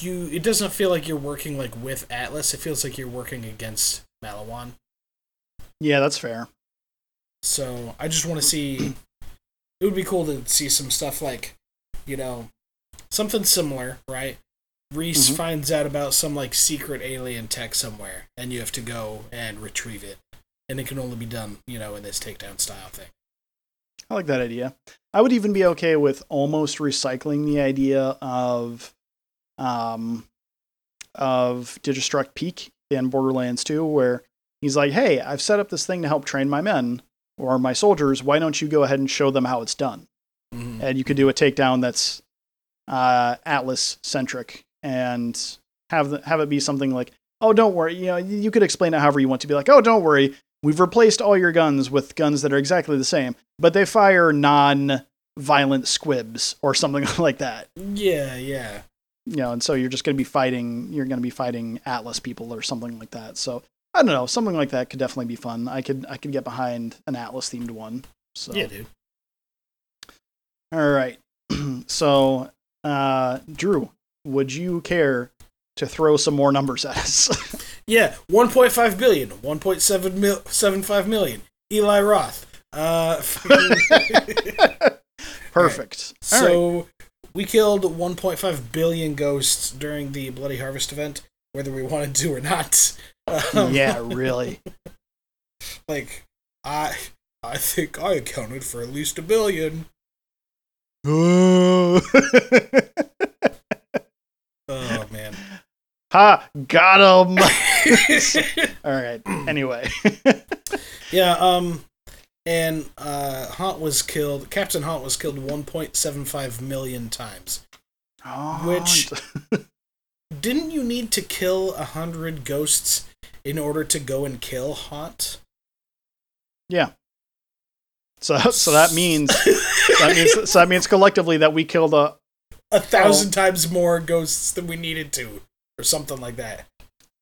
you, it doesn't feel like you're working like with Atlas. It feels like you're working against Maliwan. Yeah, that's fair. So I just want to see. It would be cool to see some stuff like, you know, something similar, right? Rhys Mhm. finds out about some like secret alien tech somewhere, and you have to go and retrieve it, and it can only be done, you know, in this takedown style thing. I like that idea. I would even be okay with almost recycling the idea of um of Digistruct Peak in Borderlands 2 where he's like, "Hey, I've set up this thing to help train my men or my soldiers. Why don't you go ahead and show them how it's done?" Mm-hmm. and you could do a takedown that's uh, Atlas centric and have the, have it be something like, "Oh, don't worry." You know, you could explain it however you want to be like, "Oh, don't worry. We've replaced all your guns with guns that are exactly the same, but they fire non-violent squibs or something [LAUGHS] like that." Yeah, yeah. You know, and so you're just going to be fighting. You're going to be fighting Atlas people or something like that. So I don't know. Something like that could definitely be fun. I could I could get behind an Atlas themed one. So Yeah, dude. All right. [CLEARS THROAT] so, uh, Drew, would you care to throw some more numbers at us? [LAUGHS] Yeah, 1.5 billion, 1.7 mil, 75 million. Eli Roth. Uh, [LAUGHS] Perfect. [LAUGHS] All right. So we killed 1.5 billion ghosts during the Bloody Harvest event, whether we wanted to or not. Um, yeah, really. Like I, I think I accounted for at least a billion. Oh man. Ha! Got him. [LAUGHS] All right. Anyway. [LAUGHS] yeah. Um. And uh, Haunt was killed. Captain Haunt was killed 1.75 million times. Which- [LAUGHS] Didn't you need to kill a hundred ghosts in order to go and kill Haunt? Yeah. So, so that means that means so that means collectively that we killed a a thousand times more ghosts than we needed to, or something like that.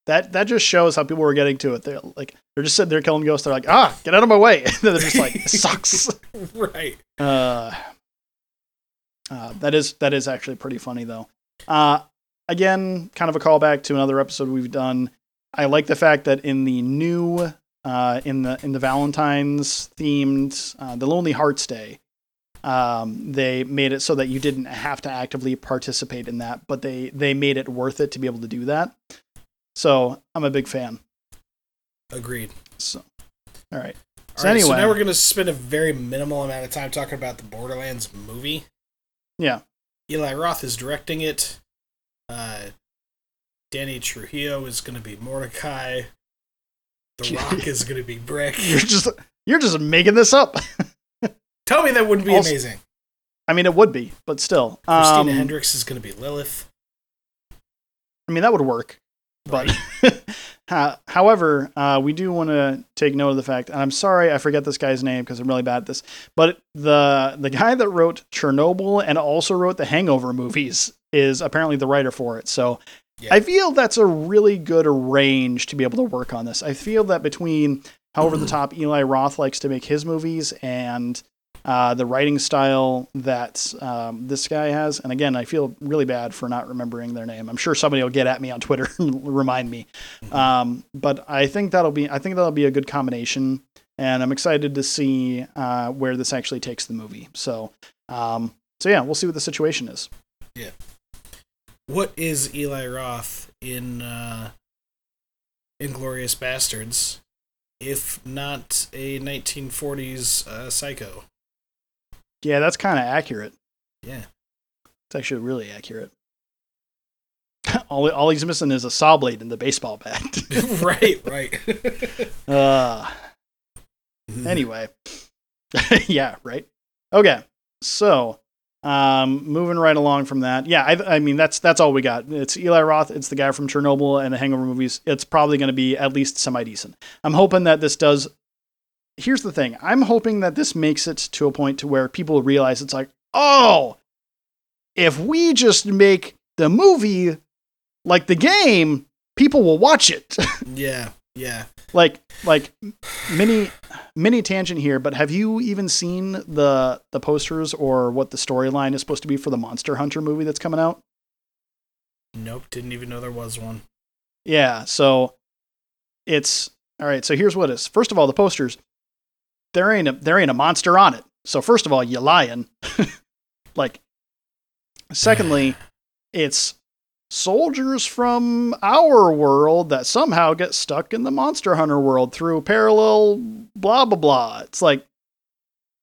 that that just shows how people were getting to it. They're like they're just sitting there killing ghosts. They're like, ah, get out of my way. [LAUGHS] And they're just like, sucks. [LAUGHS] Right. Uh, uh, that is that is actually pretty funny though. Uh, again, kind of a callback to another episode we've done. I like the fact that in the new uh, in the in the Valentine's themed uh, the Lonely Hearts Day, um, they made it so that you didn't have to actively participate in that, but they they made it worth it to be able to do that. So I'm a big fan. Agreed. So, all right. All So right, so anyway. now we're going to spend a very minimal amount of time talking about the Borderlands movie. Yeah. Eli Roth is directing it. Uh, Danny Trujillo is going to be Mordecai. The [LAUGHS] Rock is going to be Brick. You're just you're just making this up. [LAUGHS] Tell me that wouldn't be Also- amazing. I mean, it would be, but still. Christina Um, Hendricks is going to be Lilith. I mean, that would work. But [LAUGHS] ho- however, uh, we do want to take note of the fact, and I'm sorry I forget this guy's name because I'm really bad at this. But the the guy that wrote Chernobyl and also wrote the Hangover movies is apparently the writer for it. So Yeah. I feel that's a really good range to be able to work on this. I feel that between however the [CLEARS THROAT] top Eli Roth likes to make his movies and uh, the writing style that um, this guy has. And again, I feel really bad for not remembering their name. I'm sure somebody will get at me on Twitter [LAUGHS] and remind me. Um, but I think that'll be I think that'll be a good combination. and I'm excited to see uh, where this actually takes the movie. So, um, so yeah, we'll see what the situation is. Yeah. What is Eli Roth in uh, Inglourious Basterds, if not a 1940s uh, psycho? Yeah, that's kind of accurate. Yeah. It's actually really accurate. [LAUGHS] all, all he's missing is a saw blade and the baseball bat. [LAUGHS] [LAUGHS] right, right. uh, anyway, yeah, right. Okay, so um, moving right along from that, yeah, I, I mean that's that's all we got. It's Eli Roth. It's the guy from Chernobyl and the Hangover movies. It's probably going to be at least semi decent. I'm hoping that this does. Here's the thing. I'm hoping that this makes it to a point to where people realize it's like, oh, if we just make the movie like the game, people will watch it. [LAUGHS] yeah, yeah. like like mini mini tangent here, but have you even seen the the posters or what the storyline is supposed to be for the Monster Hunter movie that's coming out? Nope, didn't even know there was one. Yeah, so it's all right. So here's what it is. First of all, the posters there ain't a there ain't a monster on it. So first of all, you lying. [LAUGHS] like, secondly, [SIGHS] it's soldiers from our world that somehow get stuck in the Monster Hunter world through parallel blah blah blah. It's like,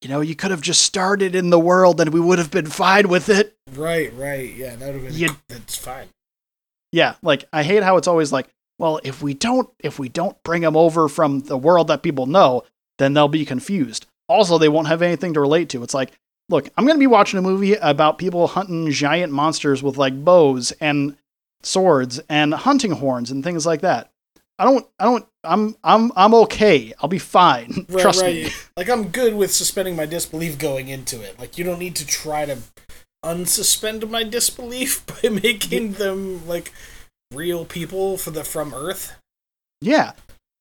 you know, you could have just started in the world and we would have been fine with it. Right, right. Yeah, that would have been. You- that's fine. Yeah, like I hate how it's always like, well, if we don't if we don't bring them over from the world that people know, then they'll be confused. Also, they won't have anything to relate to. It's like, look, I'm going to be watching a movie about people hunting giant monsters with like bows and swords and hunting horns and things like that. I don't I don't I'm I'm I'm okay. I'll be fine. [LAUGHS] Right, Trust right. me. Like I'm good with suspending my disbelief going into it. Like you don't need to try to unsuspend my disbelief [LAUGHS] by making them like real people for the from Earth. Yeah.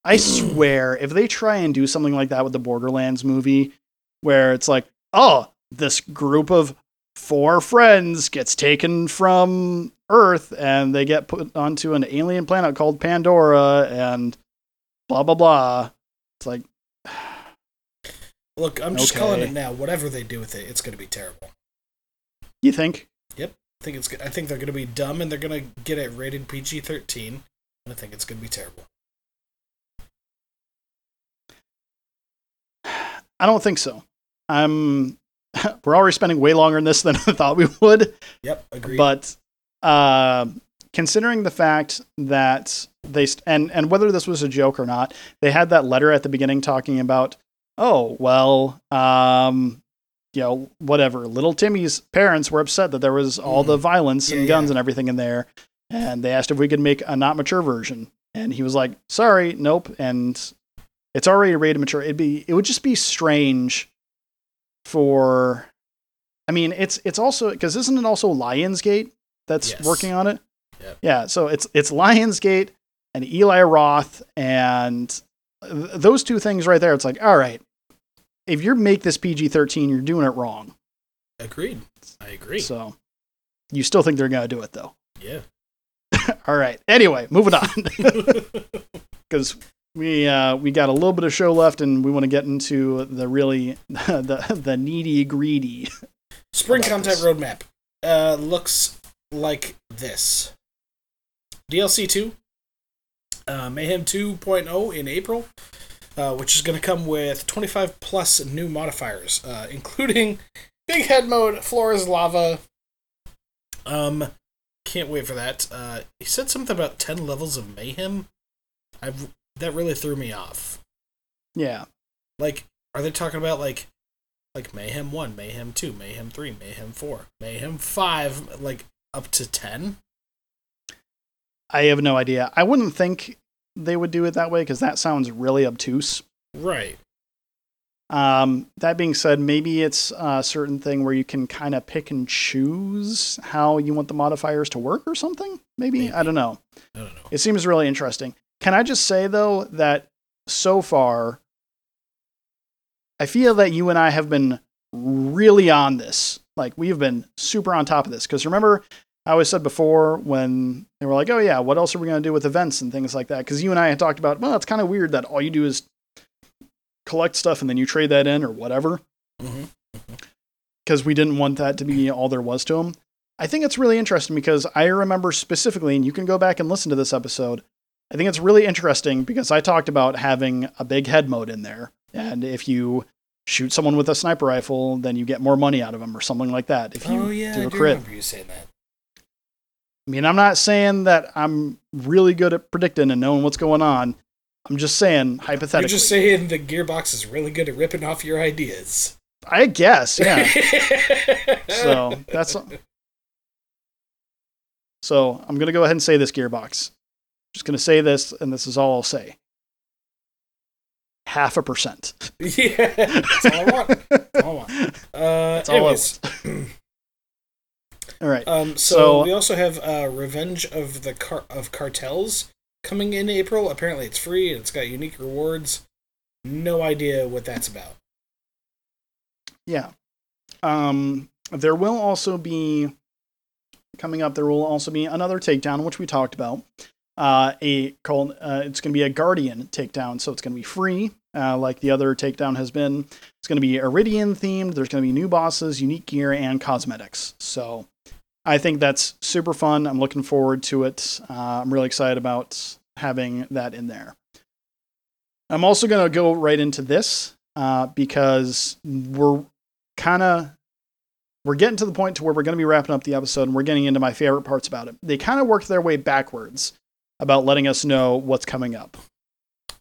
I mm-hmm. swear, if they try and do something like that with the Borderlands movie, where it's like, oh, this group of four friends gets taken from Earth and they get put onto an alien planet called Pandora and blah, blah, blah. It's like, Look, I'm just calling it now. Whatever they do with it, it's going to be terrible. you think? Yep. I think it's good. I think they're going to be dumb and they're going to get it rated PG-13. And I think it's going to be terrible. I don't think so. I'm. [LAUGHS] We're already spending way longer in this than [LAUGHS] I thought we would. Yep, agreed. But uh, considering the fact that they st- and and whether this was a joke or not, they had that letter at the beginning talking about, oh well, um, you know, whatever. Little Timmy's parents were upset that there was all the violence and guns yeah. and everything in there, and they asked if we could make a not mature version, and he was like, sorry, nope, and it's already rated mature. It'd be it would just be strange for I mean, it's it's also because isn't it also Lionsgate that's Yes. working on it? Yep. Yeah, so it's it's Lionsgate and Eli Roth and th- those two things right there. It's like, all right, if you make this PG thirteen, you're doing it wrong. agreed. I agree. So you still think they're gonna do it though? yeah. [LAUGHS] All right. Anyway, moving on [LAUGHS] [LAUGHS] because we uh, we got a little bit of show left and we want to get into the really [LAUGHS] the the needy greedy. Spring content this. roadmap uh, looks like this. DLC 2, uh, Mayhem 2.0 in April, uh, which is going to come with 25 plus new modifiers, uh, including [LAUGHS] Big Head Mode, Floor is Lava. Um, can't wait for that. Uh, he said something about 10 levels of Mayhem. I've, that really threw me off. Yeah. Like, are they talking about like like Mayhem 1, Mayhem 2, Mayhem 3, Mayhem 4, Mayhem 5, like up to 10? I have no idea. I wouldn't think they would do it that way because that sounds really obtuse. Right. Um, that being said, maybe it's a certain thing where you can kind of pick and choose how you want the modifiers to work or something. Maybe, Maybe. I don't know. I don't know. It seems really interesting. Can I just say though that so far, I feel that you and I have been really on this. Like we have been super on top of this. Because remember, I always said before when they were like, "Oh yeah, what else are we going to do with events and things like that?" Because you and I had talked about, well, it's kind of weird that all you do is collect stuff and then you trade that in or whatever. Mm-hmm. Mm-hmm. Because we didn't want that to be all there was to them. I think it's really interesting because I remember specifically, and you can go back and listen to this episode. I think it's really interesting because I talked about having a big head mode in there. And if you shoot someone with a sniper rifle, then you get more money out of them or something like that. If you Oh yeah, do I a do crit. remember you saying that. I mean, I'm not saying that I'm really good at predicting and knowing what's going on. I'm just saying hypothetically. You're just saying the Gearbox is really good at ripping off your ideas. I guess, yeah. [LAUGHS] so that's so I'm gonna go ahead and say this gearbox. Just gonna say this, and this is all I'll say. Half a percent. [LAUGHS] yeah, that's all I want. That's all I want. [LAUGHS] Uh, That's all I [CLEARS THROAT] All right. um, so, So- we also have uh, Revenge of the Car- of Cartels coming in April. Apparently, it's free and it's got unique rewards. No idea what that's about. Yeah. Um, there will also be coming up. There will also be another takedown, which we talked about. Uh, a. Uh, it's going to be a Guardian takedown, so it's going to be free, uh, like the other takedown has been. It's going to be Eridian themed. There's going to be new bosses, unique gear, and cosmetics. So, I think that's super fun. I'm looking forward to it. Uh, I'm really excited about having that in there. I'm also going to go right into this uh, because we're kind of we're getting to the point to where we're going to be wrapping up the episode and we're getting into my favorite parts about it. They kind of worked their way backwards about letting us know what's coming up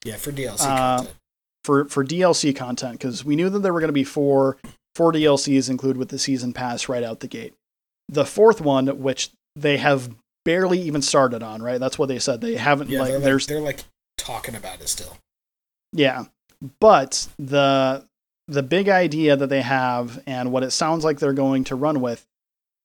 Yeah, for DLC Uh, content. for for DLC content because we knew that there were going to be four four DLCs included with the season pass right out the gate. The fourth one, which they have barely even started on, right? That's what they said. They haven't Yeah, like they're, like, there's they're like talking about it still. Yeah. But the the big idea that they have and what it sounds like they're going to run with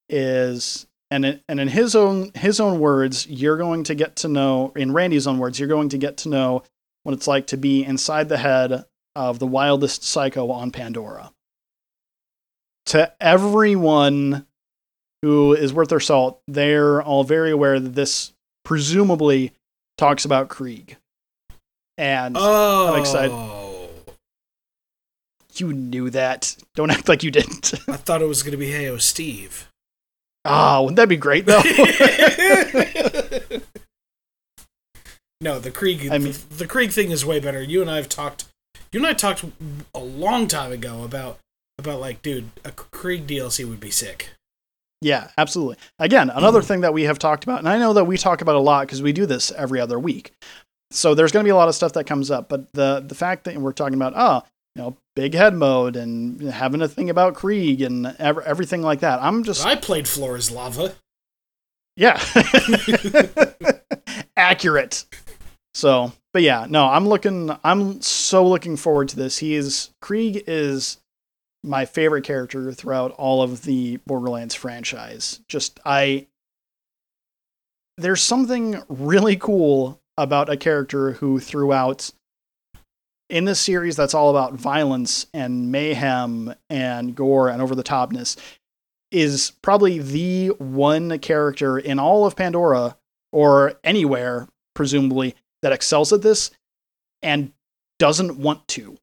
is and it, and in his own his own words, you're going to get to know in Randy's own words, you're going to get to know what it's like to be inside the head of the wildest psycho on Pandora. To everyone who is worth their salt, they're all very aware that this presumably talks about Krieg. And Oh, I'm excited. Oh. You knew that. Don't act like you didn't. I thought it was going to be Hey, Heyo Steve. Ah, wouldn't that be great though? [LAUGHS] no, the Krieg. I mean- the, the Krieg thing is way better. You and I have talked. You and I talked a long time ago about about like, dude, a Krieg DLC would be sick. yeah, absolutely. Again, another thing that we have talked about, and I know that we talk about a lot because we do this every other week. So there's going to be a lot of stuff that comes up, but the the fact that we're talking about, oh, you know, big head mode and having a thing about Krieg and ev- everything like that. I'm just I played Floor is Lava. Yeah. [LAUGHS] Accurate. So, but yeah, no, I'm looking I'm so looking forward to this. He is Krieg is my favorite character throughout all of the Borderlands franchise. Just I there's something really cool about a character who throughout in this series that's all about violence and mayhem and gore and over the topness is probably the one character in all of Pandora or anywhere, presumably, that excels at this and doesn't want to.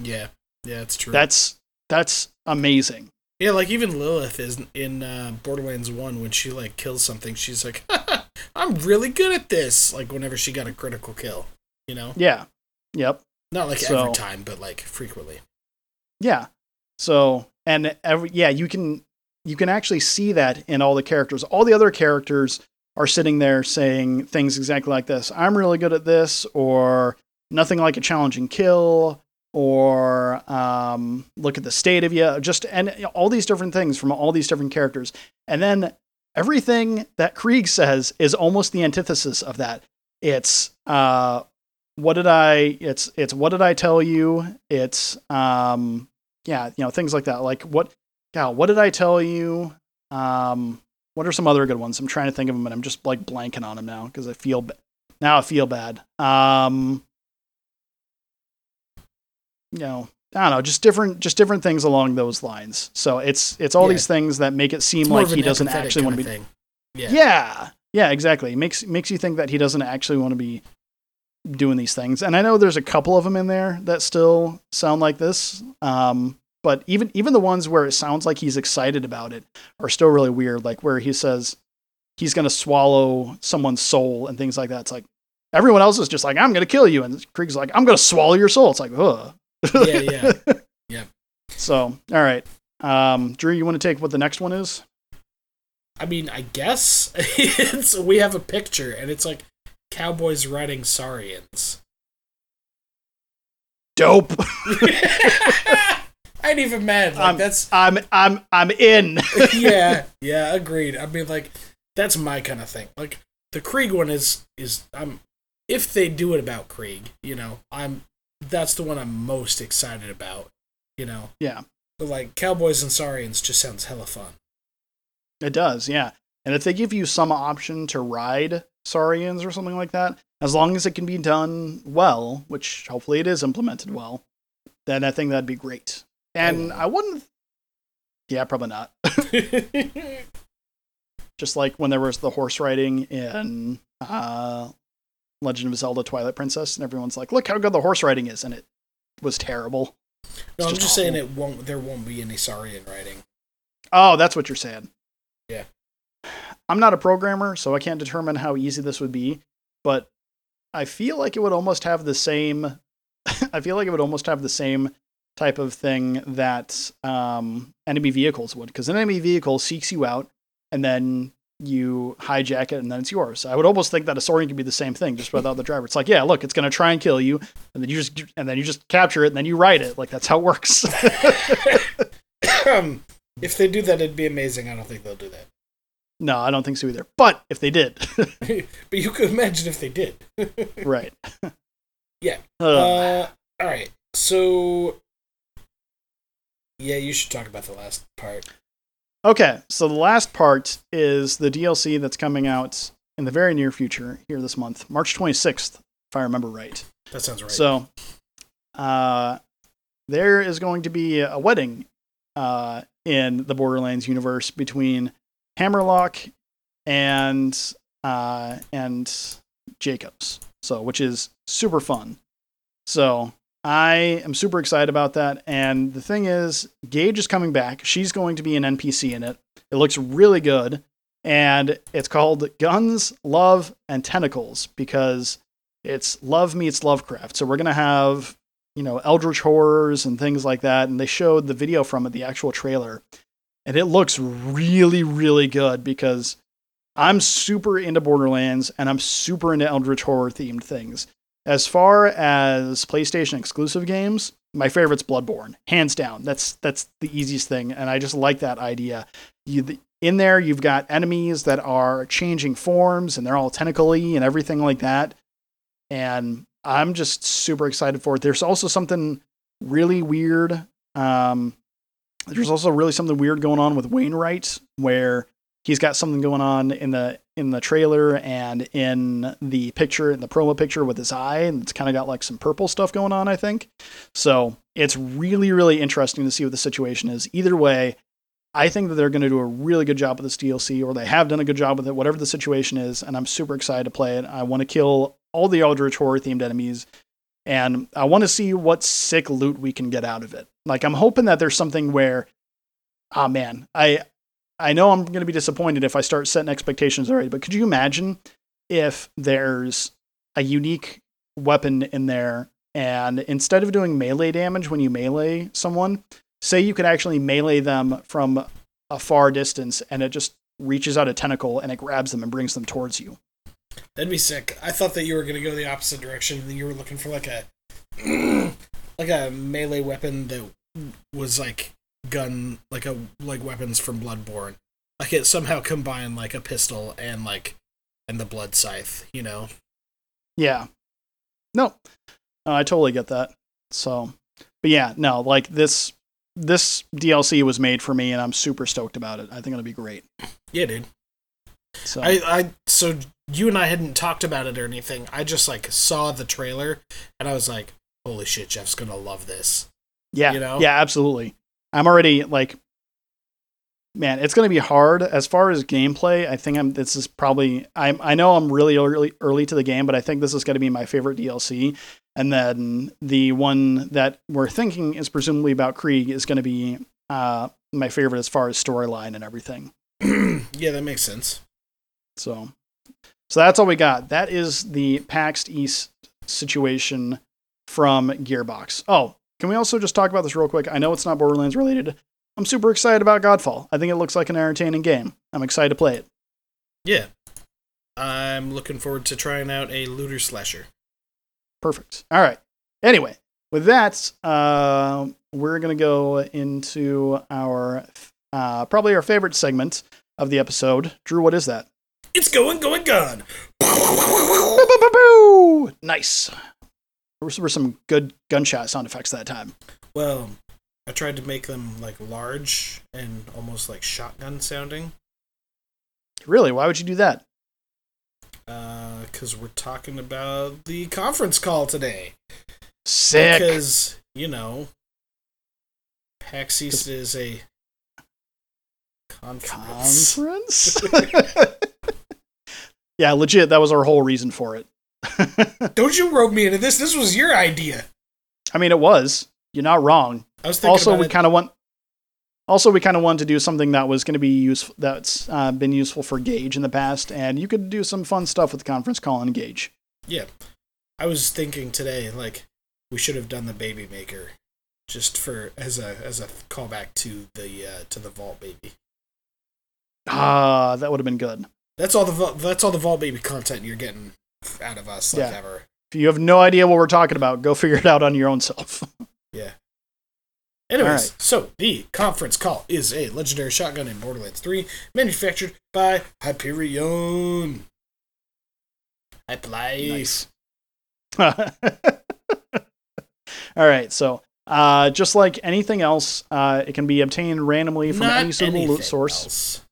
Yeah, yeah, it's true. That's that's amazing. yeah, like even Lilith is in uh, Borderlands One when she like kills something, she's like, [LAUGHS] "I'm really good at this." Like whenever she got a critical kill, you know, Yeah. Yep. Not like So- every time, but like frequently. Yeah. So and every yeah, you can you can actually see that in all the characters. All the other characters are sitting there saying things exactly like this. I'm really good at this, or nothing like a challenging kill, or um, look at the state of you. Just and all these different things from all these different characters, and then everything that Krieg says is almost the antithesis of that. It's uh, what did I? It's it's what did I tell you? It's um, yeah, you know things like that. Like what? Yeah, what did I tell you? Um, what are some other good ones? I'm trying to think of them, and I'm just like blanking on them now because I feel ba- now I feel bad. Um, you know, I don't know, just different, just different things along those lines. So it's it's all Yeah. these things that make it seem like he doesn't actually want to be. Yeah. Yeah, yeah, exactly. It makes makes you think that he doesn't actually want to be doing these things. And I know there's a couple of them in there that still sound like this. Um, but even even the ones where it sounds like he's excited about it are still really weird. Like where he says he's going to swallow someone's soul and things like that. It's like everyone else is just like I'm going to kill you, and Krieg's like I'm going to swallow your soul. It's like ugh. Yeah, yeah. [LAUGHS] Yeah. So all right, um, Drew, you want to take what the next one is? I mean, I guess [LAUGHS] it's we have a picture and it's like cowboys riding saurians. Dope. [LAUGHS] [LAUGHS] I ain't even mad. Like I'm, that's I'm I'm I'm in. [LAUGHS] yeah, yeah, agreed. I mean, like that's my kind of thing. Like the Krieg one is is I'm if they do it about Krieg, you know, I'm that's the one I'm most excited about. You know, yeah, but like cowboys and saurians just sounds hella fun. it does. Yeah, and if they give you some option to ride saurians or something like that, as long as it can be done well, which hopefully it is implemented well, then I think that'd be great. And I wouldn't. Yeah, probably not. [LAUGHS] Just like when there was the horse riding in uh, Legend of Zelda: Twilight Princess, and everyone's like, "Look how good the horse riding is," and it was terrible. no, I'm just just saying it won't. There won't be any saurian riding. Oh, that's what you're saying. Yeah. I'm not a programmer, so I can't determine how easy this would be, but I feel like it would almost have the same. [LAUGHS] I feel like it would almost have the same type of thing that um, enemy vehicles would, because an enemy vehicle seeks you out, and then you hijack it, and then it's yours. I would almost think that a Saurian could be the same thing, just without the driver. It's like, yeah, look, it's going to try and kill you, and then you just and then you just capture it, and then you ride it. Like that's how it works. Um, [LAUGHS] [COUGHS] [COUGHS] if they do that, it'd be amazing. I don't think they'll do that. No, I don't think so either. But if they did, [LAUGHS] [LAUGHS] but you could imagine if they did. [LAUGHS] right? Yeah. Uh, all right. So, yeah, you should talk about the last part. Okay, so the last part is the DLC that's coming out in the very near future here this month, March 26th, if I remember right. That sounds right. So, uh, there is going to be a wedding uh, in the Borderlands universe between Hammerlock and uh, and Jakobs. So, which is super fun. So, I am super excited about that. And the thing is, Gaige is coming back. She's going to be an NPC in it. It looks really good. And it's called Guns, Love, and Tentacles because it's love meets Lovecraft. So we're going to have, you know, eldritch horrors and things like that. And they showed the video from it, the actual trailer. And it looks really, really good because I'm super into Borderlands and I'm super into eldritch horror themed things. As far as PlayStation exclusive games, my favorite's Bloodborne, hands down. That's that's the easiest thing, and I just like that idea. You in there, you've got enemies that are changing forms, and they're all tentacly and everything like that. And I'm just super excited for it. There's also something really weird. Um, there's also really something weird going on with Wainwright, where he's got something going on in the in the trailer and in the picture in the promo picture with his eye and it's kind of got like some purple stuff going on i think. So it's really really interesting to see what the situation is. Either way i think that they're going to do a really good job with this dlc or they have done a good job with it whatever the situation is and i'm super excited to play it. I want to kill all the eldritch horror themed enemies and i want to see what sick loot we can get out of it like i'm hoping that there's something where ah man i I know I'm going to be disappointed if I start setting expectations already, but could you imagine if there's a unique weapon in there and instead of doing melee damage when you melee someone, say you could actually melee them from a far distance and it just reaches out a tentacle and it grabs them and brings them towards you. That'd be sick. I thought that you were gonna go the opposite direction. and You were looking for like a [CLEARS THROAT] like a melee weapon that was like gun, like a like weapons from Bloodborne. Like it somehow combined like a pistol and like and the blood scythe. You know. Yeah. No, Uh, I totally get that. So, but yeah, no, like this this DLC was made for me and I'm super stoked about it. I think it'll be great. Yeah, dude. So, I, I so you and I hadn't talked about it or anything. I just like saw the trailer and I was like, "Holy shit, Jeff's gonna love this." yeah, you know? yeah, absolutely. I'm already like man, it's going to be hard as far as gameplay. I think I'm. This is probably. I'm I know I'm really early early to the game, but I think this is going to be my favorite DLC. And then the one that we're thinking is presumably about Krieg is going to be uh, my favorite as far as storyline and everything. [CLEARS THROAT] yeah, that makes sense. So, so that's all we got. That is the PAX East situation from Gearbox. Oh, can we also just talk about this real quick? I know it's not Borderlands related. I'm super excited about Godfall. I think it looks like an entertaining game. I'm excited to play it. Yeah. I'm looking forward to trying out a looter slasher. Perfect. All right. Anyway, with that, uh, we're going to go into our uh, probably our favorite segment of the episode. Drew, what is that? It's going, going, gone. Nice. There were some good gunshot sound effects that time. Well, I tried to make them like large and almost like shotgun sounding. Really? Why would you do that? Because uh, we're talking about the conference call today. Sick. Because, you know, PAX East is a conference. Conference? [LAUGHS] [LAUGHS] yeah, legit. That was our whole reason for it. [LAUGHS] Don't you rope me into this. This was your idea. I mean, it was. You're not wrong. I was thinking also, we kind of want. Also, we kind of wanted to do something that was going to be useful. That's uh, been useful for Gaige in the past, and you could do some fun stuff with the conference call and Gaige. Yeah. I was thinking today, like, we should have done the baby maker just for as a as a callback to the uh, to the vault baby. Ah, that would have been good. That's all the Vault- that's all the vault baby content you're getting out of us like Yeah. ever. If you have no idea what we're talking about, go figure it out on your own self. [LAUGHS] Yeah. Anyways, Alright. so the conference call is a legendary shotgun in Borderlands 3, manufactured by Hyperion. Hyplies. [LAUGHS] All right, so uh, just like anything else, uh, it can be obtained randomly from Not any suitable loot source. else.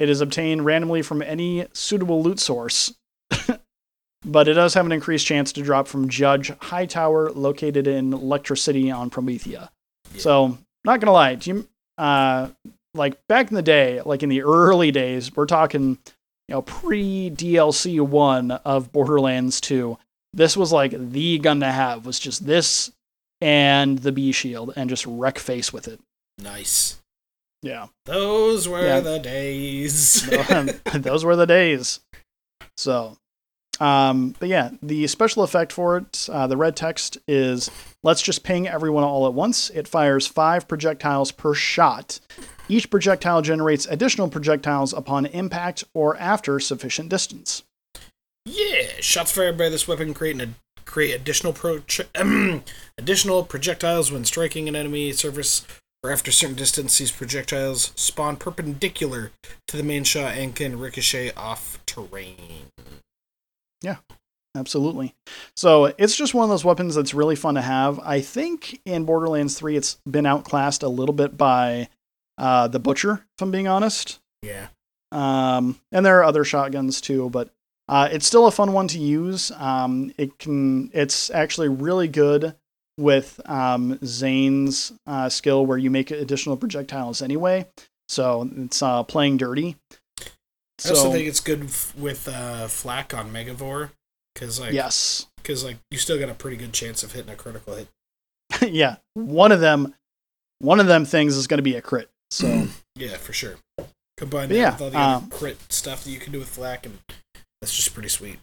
It is obtained randomly from any suitable loot source, [LAUGHS] but it does have an increased chance to drop from Judge Hightower, located in Lectra City on Promethea. Yeah. So, not gonna lie, do you, uh, like back in the day, like in the early days, we're talking, you know, pre DLC one of Borderlands two. This was like the gun to have was just this and the B shield and just wreck face with it. Nice. Yeah. Those were Yeah. the days. [LAUGHS] those were the [LAUGHS] days. So, um, but yeah, the special effect for it, uh, the red text is let's just ping everyone all at once. It fires five projectiles per shot. Each projectile generates additional projectiles upon impact or after sufficient distance. yeah, shots fired by this weapon create an, create additional pro [CLEARS THROAT] additional projectiles when striking an enemy surface or after a certain distance. These projectiles spawn perpendicular to the main shot and can ricochet off terrain. Yeah, absolutely. So it's just one of those weapons that's really fun to have. I think in Borderlands 3, it's been outclassed a little bit by uh, the Butcher, if I'm being honest. Yeah. Um, and there are other shotguns too, but uh, it's still a fun one to use. Um, it can, it's actually really good with um, Zane's uh, skill where you make additional projectiles anyway. So it's uh, playing dirty. I also think it's good f- with uh, flak on Megavore because like yes, because like you still got a pretty good chance of hitting a critical hit. [LAUGHS] yeah, one of them, one of them things is going to be a crit. So [CLEARS THROAT] Yeah, for sure. Combine that yeah, with all the other um, crit stuff that you can do with flak, and that's just pretty sweet.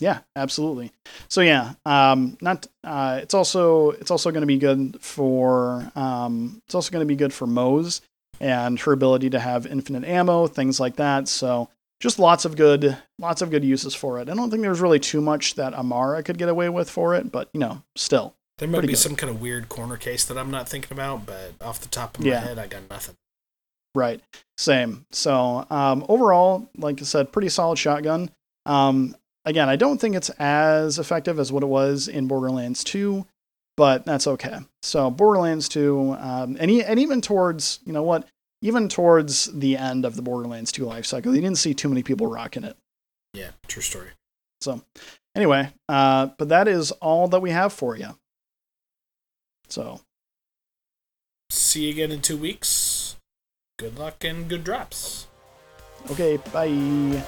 Yeah, absolutely. So yeah, um, not. Uh, it's also it's also going to be good for. Um, it's also going to be good for Moze and her ability to have infinite ammo, things like that. So just lots of good, lots of good uses for it. I don't think there's really too much that Amara could get away with for it, but you know, still. There might be good. some kind of weird corner case that I'm not thinking about, but off the top of my Yeah. head, I got nothing. Right. Same. So um, overall, like I said, pretty solid shotgun. Um, again, I don't think it's as effective as what it was in Borderlands 2, but that's okay. So Borderlands 2, um, and, e- and even towards, you know what, even towards the end of the Borderlands 2 life cycle, you didn't see too many people rocking it. Yeah, true story. So anyway, uh, but that is all that we have for you. So See you again in two weeks. good luck and good drops. Okay, bye.